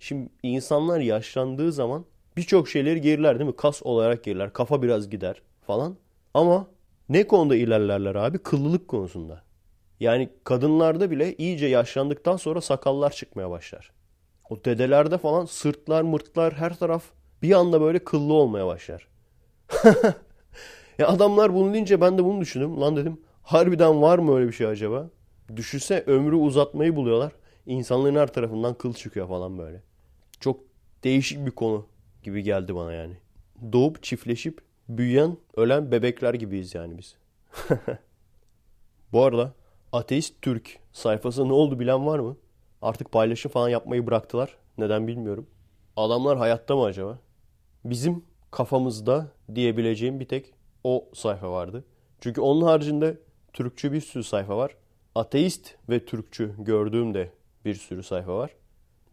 Şimdi insanlar yaşlandığı zaman birçok şeyleri geriler değil mi? Kas olarak geriler, kafa biraz gider falan. Ama ne konuda ilerlerler abi? Kıllılık konusunda. Yani kadınlarda bile iyice yaşlandıktan sonra sakallar çıkmaya başlar. O dedelerde falan sırtlar mırtlar her taraf bir anda böyle kıllı olmaya başlar. ya adamlar bunu deyince ben de bunu düşündüm. Lan dedim harbiden var mı öyle bir şey acaba? Düşünse ömrü uzatmayı buluyorlar. İnsanların her tarafından kıl çıkıyor falan böyle. Çok değişik bir konu gibi geldi bana yani. Doğup çiftleşip büyüyen, ölen bebekler gibiyiz yani biz. Bu arada Ateist Türk sayfası ne oldu bilen var mı? Artık paylaşım falan yapmayı bıraktılar. Neden bilmiyorum. Adamlar hayatta mı acaba? Bizim kafamızda diyebileceğim bir tek o sayfa vardı. Çünkü onun haricinde Türkçü bir sürü sayfa var. Ateist ve Türkçü gördüğüm de bir sürü sayfa var.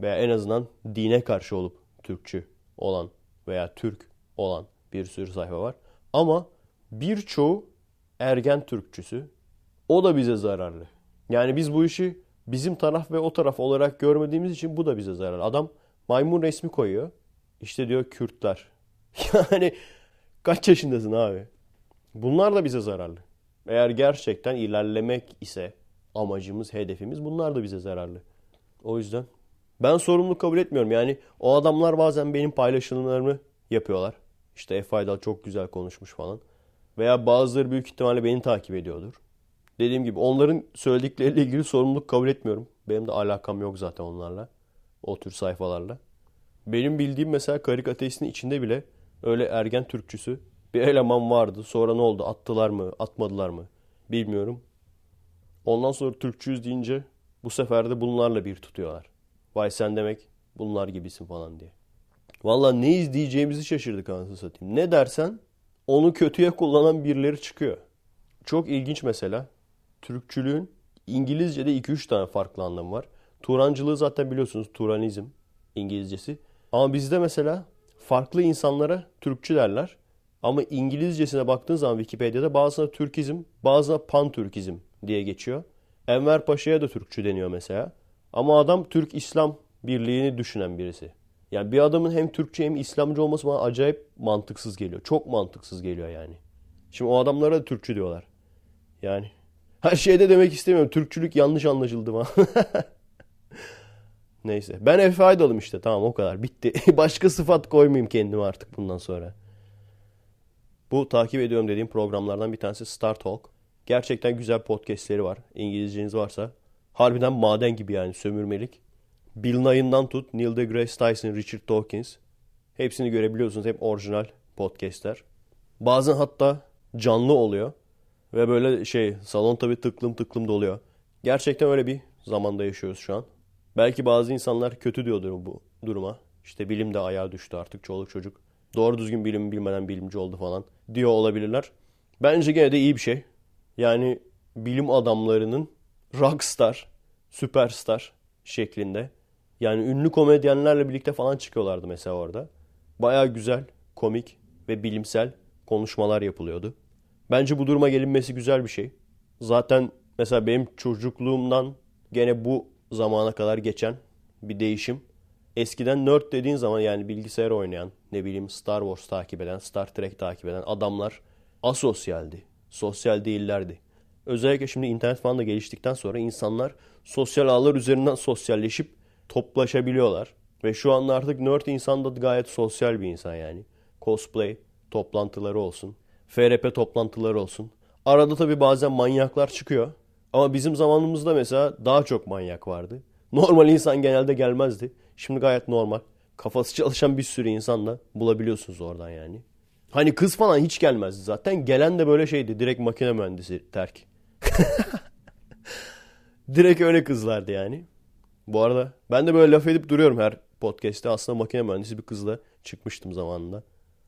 Veya en azından dine karşı olup Türkçü olan veya Türk olan bir sürü sayfa var. Ama birçoğu ergen Türkçüsü. O da bize zararlı. Yani biz bu işi bizim taraf ve o taraf olarak görmediğimiz için bu da bize zararlı. Adam maymun resmi koyuyor. İşte diyor Kürtler. Yani kaç yaşındasın abi? Bunlar da bize zararlı. Eğer gerçekten ilerlemek ise amacımız, hedefimiz bunlar da bize zararlı. O yüzden ben sorumluluk kabul etmiyorum. Yani o adamlar bazen benim paylaşımlarımı yapıyorlar. İşte F. Aydal çok güzel konuşmuş falan. Veya bazıları büyük ihtimalle beni takip ediyordur. Dediğim gibi onların söyledikleriyle ilgili sorumluluk kabul etmiyorum. Benim de alakam yok zaten onlarla. O tür sayfalarla. Benim bildiğim mesela karikatüristin içinde bile öyle ergen Türkçüsü bir eleman vardı. Sonra ne oldu? Attılar mı? Atmadılar mı? Bilmiyorum. Ondan sonra Türkçüyüz deyince bu sefer de bunlarla bir tutuyorlar. Vay sen demek bunlar gibisin falan diye. Valla ne izleyeceğimizi şaşırdık anasını satayım. Ne dersen onu kötüye kullanan birileri çıkıyor. Çok ilginç mesela. Türkçülüğün İngilizce'de 2-3 tane farklı anlamı var. Turancılığı zaten biliyorsunuz Turanizm İngilizcesi. Ama bizde mesela farklı insanlara Türkçü derler. Ama İngilizcesine baktığın zaman Wikipedia'da bazısına Türkizm, bazısına Pan-Türkizm diye geçiyor. Enver Paşa'ya da Türkçü deniyor mesela. Ama adam Türk-İslam birliğini düşünen birisi. Yani bir adamın hem Türkçe hem İslamcı olması bana acayip mantıksız geliyor. Çok mantıksız geliyor yani. Şimdi o adamlara da Türkçü diyorlar. Yani her şeyde demek istemiyorum. Türkçülük yanlış anlaşıldı mı? Neyse. Ben Efe Aydal'ım işte. Tamam o kadar. Bitti. Başka sıfat koymayayım kendime artık bundan sonra. Bu takip ediyorum dediğim programlardan bir tanesi Star Talk. Gerçekten güzel podcastleri var. İngilizceniz varsa. Harbiden maden gibi yani sömürmelik. Bill Nye'ından tut Neil deGrasse Tyson, Richard Dawkins. Hepsini görebiliyorsunuz. Hep orijinal podcastler. Bazen hatta canlı oluyor. Ve böyle şey salon tabii tıklım tıklım doluyor. Gerçekten öyle bir zamanda yaşıyoruz şu an. Belki bazı insanlar kötü diyordur bu duruma. İşte bilim de ayağa düştü artık çoluk çocuk. Doğru düzgün bilim bilmeden bilimci oldu falan diyor olabilirler. Bence gene de iyi bir şey. Yani bilim adamlarının rockstar, süperstar şeklinde. Yani ünlü komedyenlerle birlikte falan çıkıyorlardı mesela orada. Baya güzel, komik ve bilimsel konuşmalar yapılıyordu. Bence bu duruma gelinmesi güzel bir şey. Zaten mesela benim çocukluğumdan gene bu zamana kadar geçen bir değişim. Eskiden nerd dediğin zaman yani bilgisayar oynayan, ne bileyim Star Wars takip eden, Star Trek takip eden adamlar asosyaldi. Sosyal değillerdi. Özellikle şimdi internet falan da geliştikten sonra insanlar sosyal ağlar üzerinden sosyalleşip toplaşabiliyorlar. Ve şu anda artık nerd insan da gayet sosyal bir insan yani. Cosplay toplantıları olsun. FRP toplantıları olsun. Arada tabii bazen manyaklar çıkıyor. Ama bizim zamanımızda mesela daha çok manyak vardı. Normal insan genelde gelmezdi. Şimdi gayet normal. Kafası çalışan bir sürü insan da bulabiliyorsunuz oradan yani. Hani kız falan hiç gelmezdi zaten. Gelen de böyle şeydi. Direkt makine mühendisi terk. direkt öyle kızlardı yani. Bu arada ben de böyle laf edip duruyorum her podcast'te. Aslında makine mühendisi bir kızla çıkmıştım zamanında.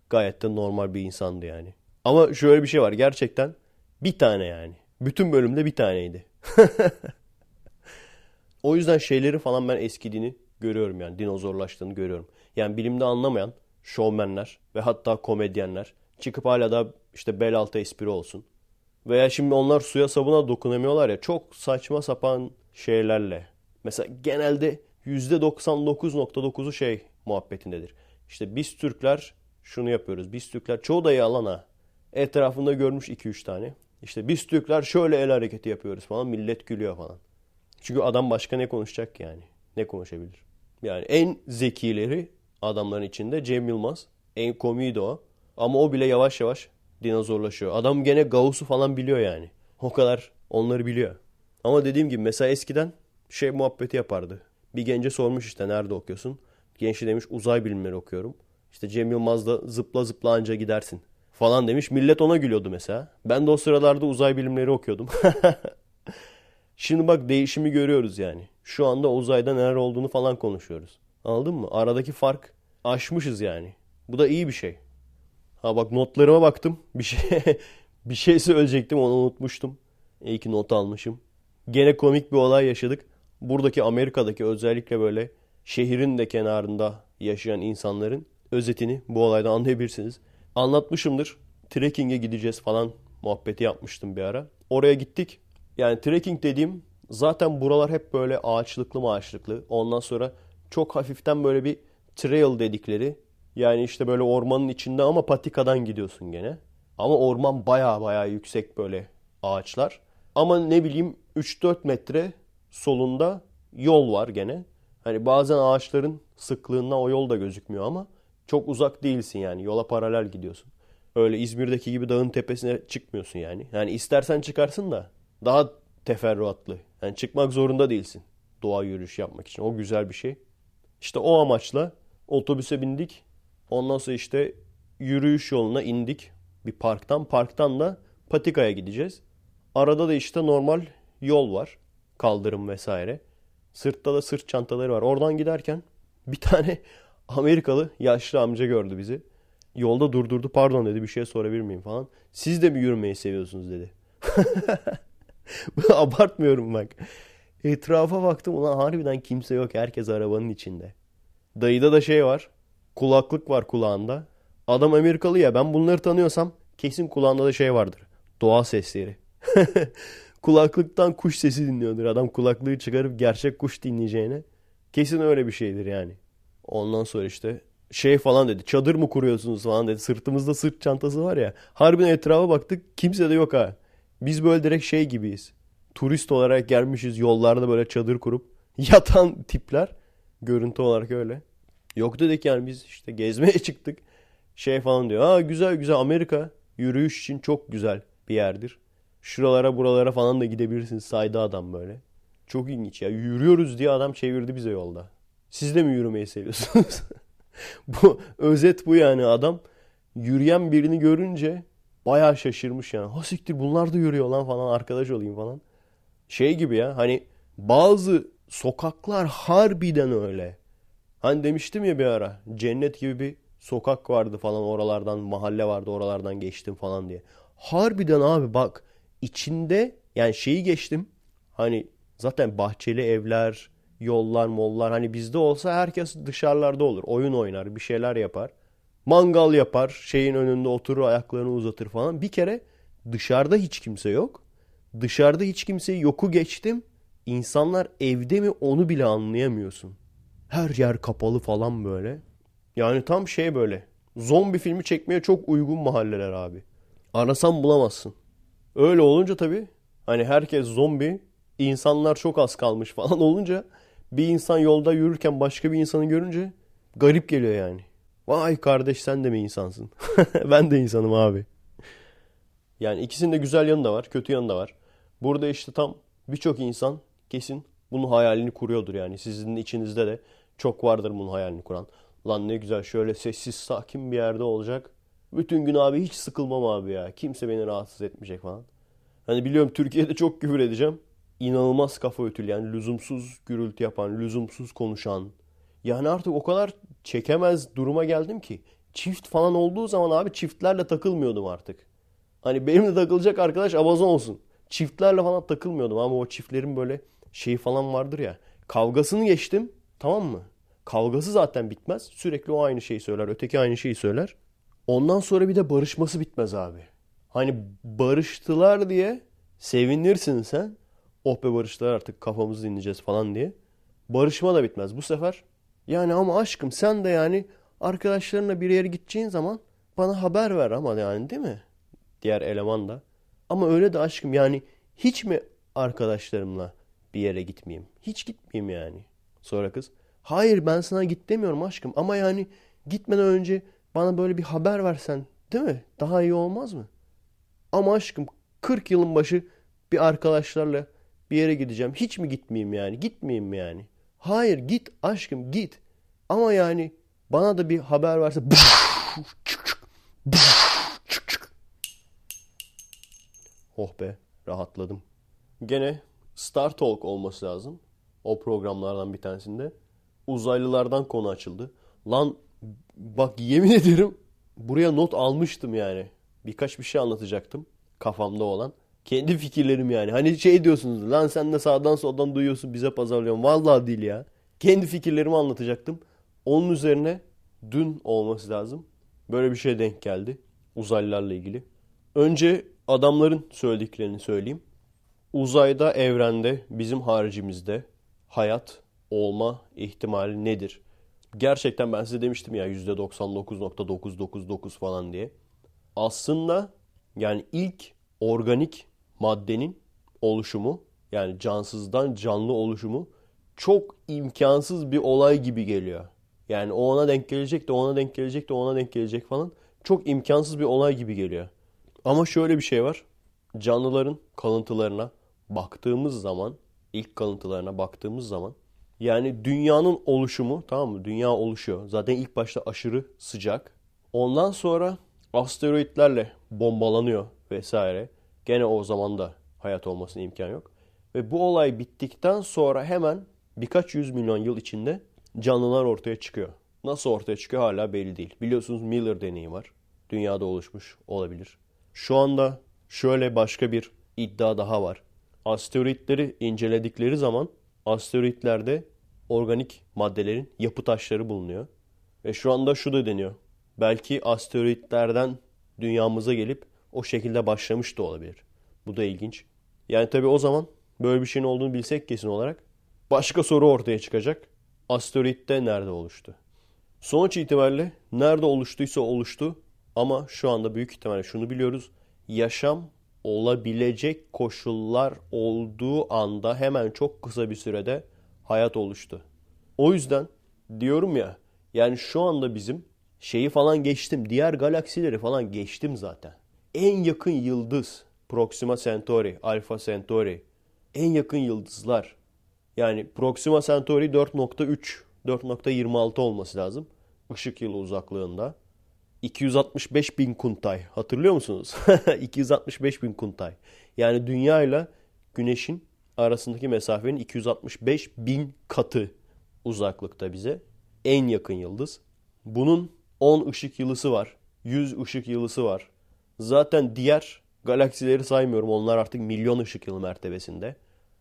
Gayet de normal bir insandı yani. Ama şöyle bir şey var. Gerçekten bir tane yani. Bütün bölümde bir taneydi. o yüzden şeyleri falan ben eskidiğini görüyorum yani. Dinozorlaştığını görüyorum. Yani bilimde anlamayan şovmenler ve hatta komedyenler çıkıp hala da işte bel altı espri olsun. Veya şimdi onlar suya sabuna dokunamıyorlar ya çok saçma sapan şeylerle. Mesela genelde %99.9'u şey muhabbetindedir. İşte biz Türkler şunu yapıyoruz. Biz Türkler çoğu da yalan. Etrafında görmüş 2-3 tane. İşte biz Türkler şöyle el hareketi yapıyoruz falan. Millet gülüyor falan. Çünkü adam başka ne konuşacak yani? Ne konuşabilir? Yani en zekileri adamların içinde Cem Yılmaz. En komiği de o. Ama o bile yavaş yavaş dinozorlaşıyor. Adam gene Gauss'u falan biliyor yani. O kadar onları biliyor. Ama dediğim gibi mesela eskiden şey muhabbeti yapardı. Bir gence sormuş işte nerede okuyorsun? Genç demiş uzay bilimleri okuyorum. İşte Cem Yılmaz da zıpla zıpla anca gidersin falan demiş. Millet ona gülüyordu mesela. Ben de o sıralarda uzay bilimleri okuyordum. Şimdi bak değişimi görüyoruz yani. Şu anda uzayda neler olduğunu falan konuşuyoruz. Anladın mı? Aradaki fark aşmışız yani. Bu da iyi bir şey. Ha bak notlarıma baktım. Bir şey bir şey söyleyecektim onu unutmuştum. İyi ki not almışım. Gene komik bir olay yaşadık. Buradaki Amerika'daki özellikle böyle şehrin de kenarında yaşayan insanların özetini bu olayda anlayabilirsiniz. Anlatmışımdır. Trekking'e gideceğiz falan muhabbeti yapmıştım bir ara. Oraya gittik. Yani trekking dediğim zaten buralar hep böyle ağaçlıklı ağaçlıklı. Ondan sonra çok hafiften böyle bir trail dedikleri. Yani işte böyle ormanın içinde ama patikadan gidiyorsun gene. Ama orman baya baya yüksek böyle ağaçlar. Ama ne bileyim 3-4 metre solunda yol var gene. Hani bazen ağaçların sıklığından o yol da gözükmüyor ama çok uzak değilsin yani. Yola paralel gidiyorsun. Öyle İzmir'deki gibi dağın tepesine çıkmıyorsun yani. Yani istersen çıkarsın da daha teferruatlı. Yani çıkmak zorunda değilsin. Doğa yürüyüş yapmak için. O güzel bir şey. İşte o amaçla otobüse bindik. Ondan sonra işte yürüyüş yoluna indik. Bir parktan. Parktan da patikaya gideceğiz. Arada da işte normal yol var. Kaldırım vesaire. Sırtta da sırt çantaları var. Oradan giderken bir tane Amerikalı yaşlı amca gördü bizi. Yolda durdurdu. Pardon dedi bir şey sorabilir miyim falan. Siz de mi yürümeyi seviyorsunuz dedi. Abartmıyorum bak. Etrafa baktım ulan harbiden kimse yok. Herkes arabanın içinde. Dayıda da şey var. Kulaklık var kulağında. Adam Amerikalı ya ben bunları tanıyorsam kesin kulağında da şey vardır. Doğa sesleri. Kulaklıktan kuş sesi dinliyordur. Adam kulaklığı çıkarıp gerçek kuş dinleyeceğine. Kesin öyle bir şeydir yani. Ondan sonra işte şey falan dedi. Çadır mı kuruyorsunuz falan dedi. Sırtımızda sırt çantası var ya. Harbiden etrafa baktık. Kimse de yok ha. Biz böyle direkt şey gibiyiz. Turist olarak gelmişiz yollarda böyle çadır kurup yatan tipler. Görüntü olarak öyle. Yok dedik yani biz işte gezmeye çıktık. Şey falan diyor. Aa güzel güzel Amerika yürüyüş için çok güzel bir yerdir. Şuralara buralara falan da gidebilirsiniz saydı adam böyle. Çok ilginç ya. Yürüyoruz diye adam çevirdi bize yolda. Siz de mi yürümeyi seviyorsunuz? bu özet bu yani adam yürüyen birini görünce bayağı şaşırmış yani. Ha siktir bunlar da yürüyor lan falan arkadaş olayım falan. Şey gibi ya hani bazı sokaklar harbiden öyle. Hani demiştim ya bir ara cennet gibi bir sokak vardı falan oralardan mahalle vardı oralardan geçtim falan diye. Harbiden abi bak içinde yani şeyi geçtim hani zaten bahçeli evler yollar mollar hani bizde olsa herkes dışarılarda olur oyun oynar bir şeyler yapar. Mangal yapar şeyin önünde oturur ayaklarını uzatır falan. Bir kere dışarıda hiç kimse yok. Dışarıda hiç kimse yoku geçtim. İnsanlar evde mi onu bile anlayamıyorsun. Her yer kapalı falan böyle. Yani tam şey böyle. Zombi filmi çekmeye çok uygun mahalleler abi. Arasan bulamazsın. Öyle olunca tabii hani herkes zombi, insanlar çok az kalmış falan olunca bir insan yolda yürürken başka bir insanı görünce garip geliyor yani. Vay kardeş sen de mi insansın? ben de insanım abi. Yani ikisinin de güzel yanı da var, kötü yanı da var. Burada işte tam birçok insan kesin bunun hayalini kuruyordur yani. Sizin içinizde de çok vardır bunun hayalini kuran. Lan ne güzel şöyle sessiz sakin bir yerde olacak. Bütün gün abi hiç sıkılmam abi ya. Kimse beni rahatsız etmeyecek falan. Hani biliyorum Türkiye'de çok küfür edeceğim. İnanılmaz kafa ötüleyen, lüzumsuz gürültü yapan, lüzumsuz konuşan. Yani artık o kadar çekemez duruma geldim ki. Çift falan olduğu zaman abi çiftlerle takılmıyordum artık. Hani benimle takılacak arkadaş Amazon olsun. Çiftlerle falan takılmıyordum ama o çiftlerin böyle şeyi falan vardır ya. Kavgasını geçtim tamam mı? Kavgası zaten bitmez. Sürekli o aynı şeyi söyler. Öteki aynı şeyi söyler. Ondan sonra bir de barışması bitmez abi. Hani barıştılar diye sevinirsin sen. Oh be barıştılar artık kafamızı dinleyeceğiz falan diye. Barışma da bitmez. Bu sefer yani ama aşkım sen de yani arkadaşlarınla bir yere gideceğin zaman bana haber ver ama yani değil mi? Diğer eleman da. Ama öyle de aşkım yani hiç mi arkadaşlarımla bir yere gitmeyeyim? Hiç gitmeyeyim yani. Sonra kız hayır ben sana git demiyorum aşkım ama yani gitmeden önce bana böyle bir haber versen değil mi? Daha iyi olmaz mı? Ama aşkım 40 yılın başı bir arkadaşlarla bir yere gideceğim. Hiç mi gitmeyeyim yani? Gitmeyeyim yani? Hayır git aşkım git. Ama yani bana da bir haber verse Oh be rahatladım. Gene Star Talk olması lazım. O programlardan bir tanesinde. Uzaylılardan konu açıldı. Lan bak yemin ederim buraya not almıştım yani. Birkaç bir şey anlatacaktım kafamda olan. Kendi fikirlerim yani. Hani şey diyorsunuz lan sen de sağdan soldan duyuyorsun bize pazarlıyorsun. Vallahi değil ya. Kendi fikirlerimi anlatacaktım. Onun üzerine dün olması lazım. Böyle bir şey denk geldi. Uzaylılarla ilgili. Önce adamların söylediklerini söyleyeyim. Uzayda, evrende, bizim haricimizde hayat olma ihtimali nedir? Gerçekten ben size demiştim ya %99.999 falan diye. Aslında yani ilk organik maddenin oluşumu yani cansızdan canlı oluşumu çok imkansız bir olay gibi geliyor. Yani o ona denk gelecek de ona denk gelecek de ona denk gelecek falan. Çok imkansız bir olay gibi geliyor. Ama şöyle bir şey var. Canlıların kalıntılarına baktığımız zaman, ilk kalıntılarına baktığımız zaman yani dünyanın oluşumu tamam mı? Dünya oluşuyor. Zaten ilk başta aşırı sıcak. Ondan sonra asteroitlerle bombalanıyor vesaire. Gene o zaman da hayat olmasına imkan yok. Ve bu olay bittikten sonra hemen birkaç yüz milyon yıl içinde canlılar ortaya çıkıyor. Nasıl ortaya çıkıyor hala belli değil. Biliyorsunuz Miller deneyi var. Dünyada oluşmuş olabilir. Şu anda şöyle başka bir iddia daha var. Asteroitleri inceledikleri zaman asteroitlerde organik maddelerin yapı taşları bulunuyor. Ve şu anda şu da deniyor. Belki asteroitlerden dünyamıza gelip o şekilde başlamış da olabilir. Bu da ilginç. Yani tabii o zaman böyle bir şeyin olduğunu bilsek kesin olarak başka soru ortaya çıkacak. Asteroitte nerede oluştu? Sonuç itibariyle nerede oluştuysa oluştu ama şu anda büyük ihtimalle şunu biliyoruz. Yaşam olabilecek koşullar olduğu anda hemen çok kısa bir sürede hayat oluştu. O yüzden diyorum ya yani şu anda bizim şeyi falan geçtim. Diğer galaksileri falan geçtim zaten. En yakın yıldız Proxima Centauri, Alpha Centauri. En yakın yıldızlar. Yani Proxima Centauri 4.3, 4.26 olması lazım. Işık yılı uzaklığında. 265 bin kuntay. Hatırlıyor musunuz? 265 bin kuntay. Yani dünya ile güneşin arasındaki mesafenin 265 bin katı uzaklıkta bize. En yakın yıldız. Bunun 10 ışık yılısı var. 100 ışık yılısı var. Zaten diğer galaksileri saymıyorum. Onlar artık milyon ışık yılı mertebesinde.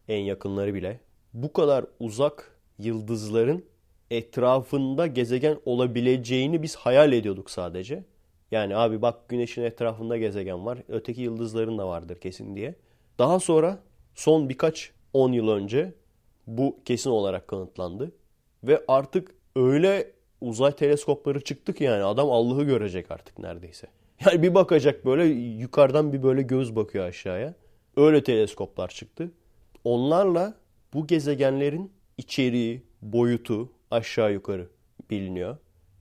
En yakınları bile. Bu kadar uzak yıldızların etrafında gezegen olabileceğini biz hayal ediyorduk sadece. Yani abi bak güneşin etrafında gezegen var. Öteki yıldızların da vardır kesin diye. Daha sonra son birkaç 10 yıl önce bu kesin olarak kanıtlandı. Ve artık öyle uzay teleskopları çıktı ki yani adam Allah'ı görecek artık neredeyse. Yani bir bakacak böyle yukarıdan bir böyle göz bakıyor aşağıya. Öyle teleskoplar çıktı. Onlarla bu gezegenlerin içeriği, boyutu aşağı yukarı biliniyor.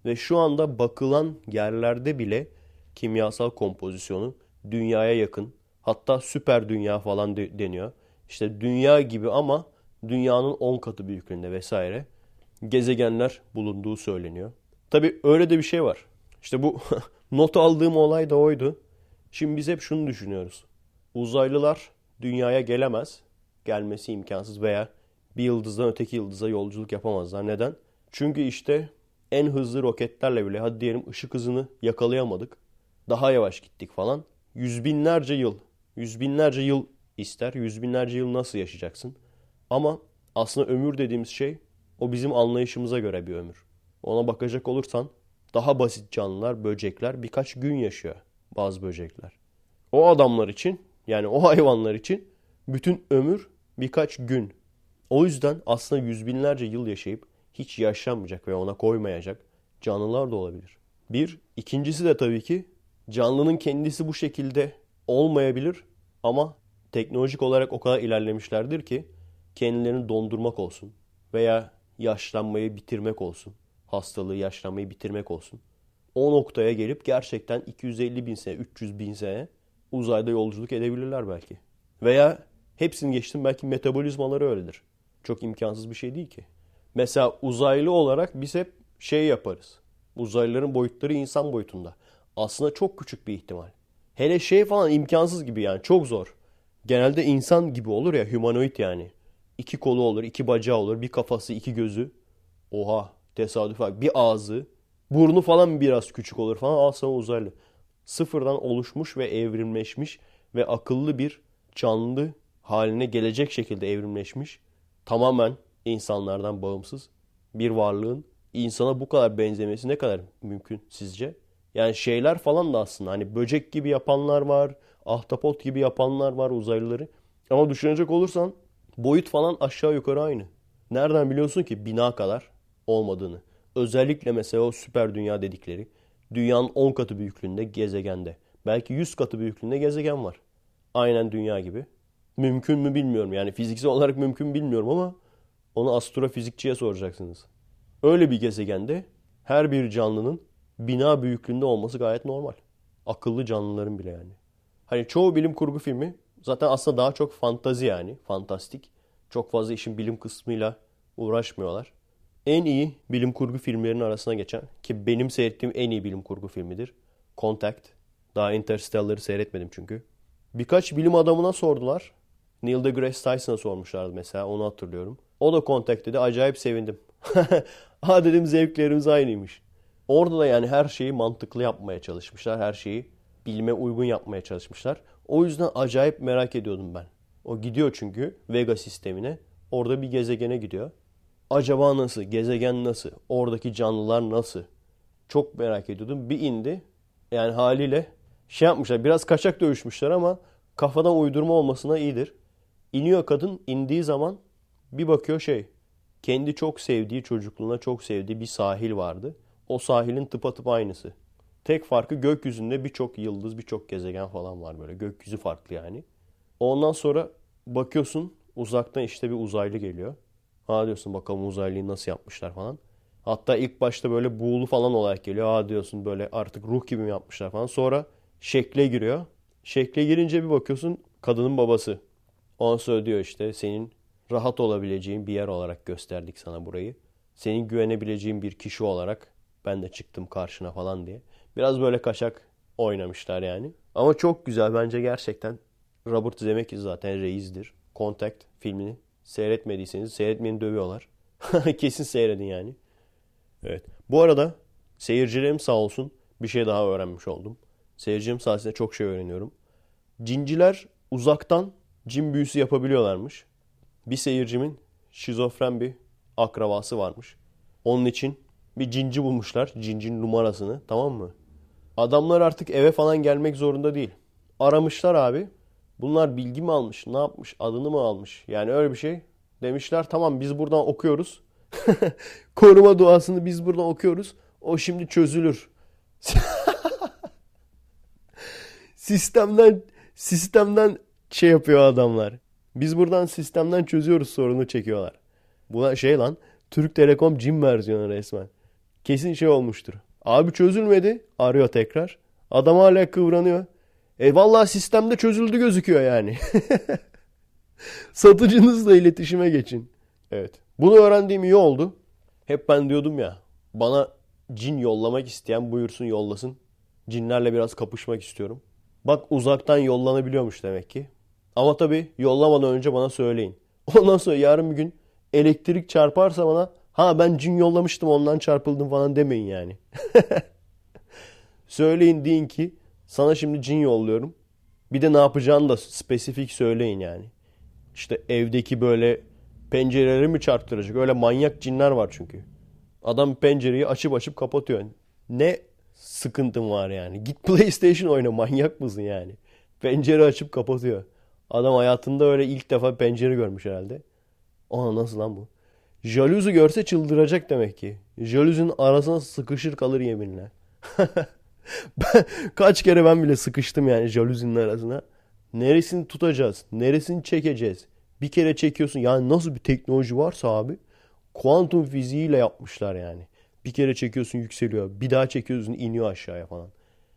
Ve şu anda bakılan yerlerde bile kimyasal kompozisyonu dünyaya yakın. Hatta süper dünya falan deniyor. İşte dünya gibi ama dünyanın 10 katı büyüklüğünde vesaire gezegenler bulunduğu söyleniyor. Tabi öyle de bir şey var. İşte bu not aldığım olay da oydu. Şimdi biz hep şunu düşünüyoruz. Uzaylılar dünyaya gelemez. Gelmesi imkansız veya bir yıldızdan öteki yıldıza yolculuk yapamazlar. Neden? Çünkü işte en hızlı roketlerle bile hadi diyelim ışık hızını yakalayamadık. Daha yavaş gittik falan. Yüz binlerce yıl, yüz binlerce yıl ister. Yüz binlerce yıl nasıl yaşayacaksın? Ama aslında ömür dediğimiz şey o bizim anlayışımıza göre bir ömür. Ona bakacak olursan daha basit canlılar, böcekler birkaç gün yaşıyor bazı böcekler. O adamlar için yani o hayvanlar için bütün ömür birkaç gün. O yüzden aslında yüz binlerce yıl yaşayıp hiç yaşanmayacak ve ona koymayacak canlılar da olabilir. Bir. ikincisi de tabii ki canlının kendisi bu şekilde olmayabilir ama teknolojik olarak o kadar ilerlemişlerdir ki kendilerini dondurmak olsun veya yaşlanmayı bitirmek olsun. Hastalığı, yaşlanmayı bitirmek olsun. O noktaya gelip gerçekten 250 bin sene, 300 bin sene uzayda yolculuk edebilirler belki. Veya hepsini geçtim belki metabolizmaları öyledir. Çok imkansız bir şey değil ki. Mesela uzaylı olarak biz hep şey yaparız. Uzaylıların boyutları insan boyutunda. Aslında çok küçük bir ihtimal. Hele şey falan imkansız gibi yani çok zor. Genelde insan gibi olur ya humanoid yani. İki kolu olur, iki bacağı olur, bir kafası, iki gözü. Oha tesadüf bak. Bir ağzı, burnu falan biraz küçük olur falan. Al sana uzaylı. Sıfırdan oluşmuş ve evrimleşmiş ve akıllı bir canlı haline gelecek şekilde evrimleşmiş. Tamamen insanlardan bağımsız bir varlığın insana bu kadar benzemesi ne kadar mümkün sizce? Yani şeyler falan da aslında hani böcek gibi yapanlar var, ahtapot gibi yapanlar var uzaylıları. Ama düşünecek olursan boyut falan aşağı yukarı aynı. Nereden biliyorsun ki bina kadar olmadığını? Özellikle mesela o süper dünya dedikleri dünyanın 10 katı büyüklüğünde gezegende. Belki 100 katı büyüklüğünde gezegen var. Aynen dünya gibi. Mümkün mü bilmiyorum. Yani fiziksel olarak mümkün bilmiyorum ama onu astrofizikçiye soracaksınız. Öyle bir gezegende her bir canlının bina büyüklüğünde olması gayet normal. Akıllı canlıların bile yani. Hani çoğu bilim kurgu filmi zaten aslında daha çok fantazi yani. Fantastik. Çok fazla işin bilim kısmıyla uğraşmıyorlar. En iyi bilim kurgu filmlerinin arasına geçen ki benim seyrettiğim en iyi bilim kurgu filmidir. Contact. Daha Interstellar'ı seyretmedim çünkü. Birkaç bilim adamına sordular. Neil deGrasse Tyson'a sormuşlardı mesela onu hatırlıyorum. O da Contact dedi. Acayip sevindim. ha dedim zevklerimiz aynıymış. Orada da yani her şeyi mantıklı yapmaya çalışmışlar. Her şeyi bilime uygun yapmaya çalışmışlar. O yüzden acayip merak ediyordum ben. O gidiyor çünkü Vega sistemine. Orada bir gezegene gidiyor. Acaba nasıl? Gezegen nasıl? Oradaki canlılar nasıl? Çok merak ediyordum. Bir indi. Yani haliyle şey yapmışlar. Biraz kaçak dövüşmüşler ama kafadan uydurma olmasına iyidir. İniyor kadın. indiği zaman bir bakıyor şey. Kendi çok sevdiği çocukluğuna çok sevdiği bir sahil vardı. O sahilin tıpatıp aynısı. Tek farkı gökyüzünde birçok yıldız, birçok gezegen falan var böyle. Gökyüzü farklı yani. Ondan sonra bakıyorsun uzaktan işte bir uzaylı geliyor. Ha diyorsun bakalım uzaylıyı nasıl yapmışlar falan. Hatta ilk başta böyle buğulu falan olarak geliyor. Ha diyorsun böyle artık ruh gibi mi yapmışlar falan. Sonra şekle giriyor. Şekle girince bir bakıyorsun kadının babası. Ondan sonra diyor işte senin rahat olabileceğin bir yer olarak gösterdik sana burayı. Senin güvenebileceğin bir kişi olarak ben de çıktım karşına falan diye. Biraz böyle kaçak oynamışlar yani. Ama çok güzel bence gerçekten. Robert Zemeckis zaten reisdir. Contact filmini seyretmediyseniz seyretmeyeni dövüyorlar. Kesin seyredin yani. Evet. Bu arada seyircilerim sağ olsun bir şey daha öğrenmiş oldum. Seyircilerim sayesinde çok şey öğreniyorum. Cinciler uzaktan cin büyüsü yapabiliyorlarmış. Bir seyircimin şizofren bir akrabası varmış. Onun için bir cinci bulmuşlar. Cincin numarasını tamam mı? Adamlar artık eve falan gelmek zorunda değil. Aramışlar abi. Bunlar bilgi mi almış, ne yapmış, adını mı almış? Yani öyle bir şey. Demişler tamam biz buradan okuyoruz. Koruma duasını biz buradan okuyoruz. O şimdi çözülür. sistemden sistemden şey yapıyor adamlar. Biz buradan sistemden çözüyoruz sorunu çekiyorlar. Buna şey lan Türk Telekom cim versiyonu resmen. Kesin şey olmuştur. Abi çözülmedi. Arıyor tekrar. Adam hala kıvranıyor. E vallahi sistemde çözüldü gözüküyor yani. Satıcınızla iletişime geçin. Evet. Bunu öğrendiğim iyi oldu. Hep ben diyordum ya. Bana cin yollamak isteyen buyursun yollasın. Cinlerle biraz kapışmak istiyorum. Bak uzaktan yollanabiliyormuş demek ki. Ama tabii yollamadan önce bana söyleyin. Ondan sonra yarın bir gün elektrik çarparsa bana ha ben cin yollamıştım ondan çarpıldım falan demeyin yani. söyleyin deyin ki sana şimdi cin yolluyorum. Bir de ne yapacağını da spesifik söyleyin yani. İşte evdeki böyle pencereleri mi çarptıracak? Öyle manyak cinler var çünkü. Adam pencereyi açıp açıp kapatıyor. Ne sıkıntın var yani? Git PlayStation oyna manyak mısın yani? Pencere açıp kapatıyor. Adam hayatında öyle ilk defa pencere görmüş herhalde. Aa nasıl lan bu? Jaluzi görse çıldıracak demek ki. Jaluzinin arasına sıkışır kalır yeminle. kaç kere ben bile sıkıştım yani jaluzinin arasına. Neresini tutacağız? Neresini çekeceğiz? Bir kere çekiyorsun. Yani nasıl bir teknoloji varsa abi kuantum fiziğiyle yapmışlar yani. Bir kere çekiyorsun yükseliyor. Bir daha çekiyorsun iniyor aşağıya falan.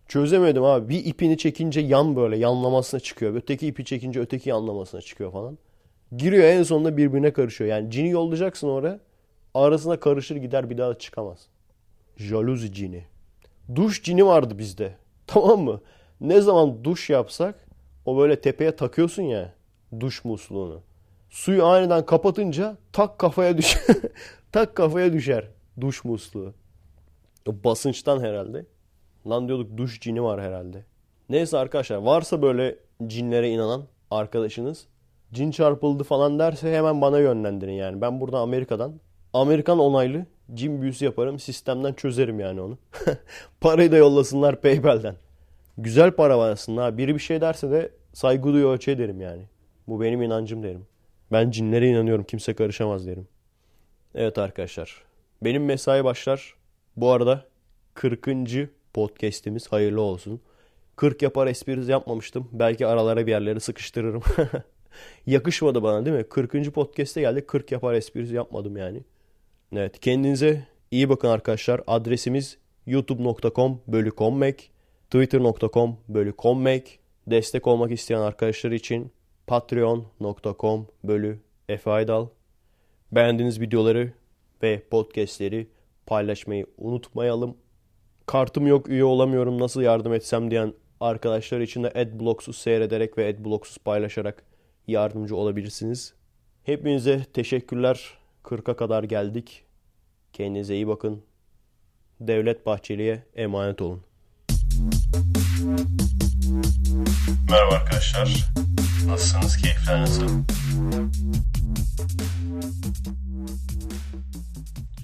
Çözemedim abi. Bir ipini çekince yan böyle yanlamasına çıkıyor. Öteki ipi çekince öteki yanlamasına çıkıyor falan. Giriyor en sonunda birbirine karışıyor. Yani cini yollayacaksın oraya. Arasına karışır gider bir daha çıkamaz. Jaluzi cini. Duş cini vardı bizde. Tamam mı? Ne zaman duş yapsak o böyle tepeye takıyorsun ya duş musluğunu. Suyu aniden kapatınca tak kafaya düşer. tak kafaya düşer duş musluğu. Basınçtan herhalde. Lan diyorduk duş cini var herhalde. Neyse arkadaşlar varsa böyle cinlere inanan arkadaşınız cin çarpıldı falan derse hemen bana yönlendirin yani. Ben burada Amerika'dan Amerikan onaylı cin büyüsü yaparım. Sistemden çözerim yani onu. Parayı da yollasınlar Paypal'den. Güzel para var aslında. Biri bir şey derse de saygı duyuyor ölçü derim yani. Bu benim inancım derim. Ben cinlere inanıyorum. Kimse karışamaz derim. Evet arkadaşlar. Benim mesai başlar. Bu arada 40. podcast'imiz hayırlı olsun. 40 yapar esprisi yapmamıştım. Belki aralara bir yerleri sıkıştırırım. Yakışmadı bana değil mi? 40. podcast'e geldik. 40 yapar esprisi yapmadım yani. Evet kendinize iyi bakın arkadaşlar. Adresimiz youtube.com bölü twitter.com bölü. Destek olmak isteyen arkadaşlar için patreon.com bölü efaydal. Beğendiğiniz videoları ve podcastleri paylaşmayı unutmayalım. Kartım yok üye olamıyorum nasıl yardım etsem diyen arkadaşlar için de Adblocks'u seyrederek ve Adblocks'u paylaşarak yardımcı olabilirsiniz. Hepinize teşekkürler. 40'a kadar geldik. Kendinize iyi bakın. Devlet Bahçeli'ye emanet olun. Merhaba arkadaşlar. Nasılsınız? Keyifler nasıl?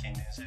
Kendinize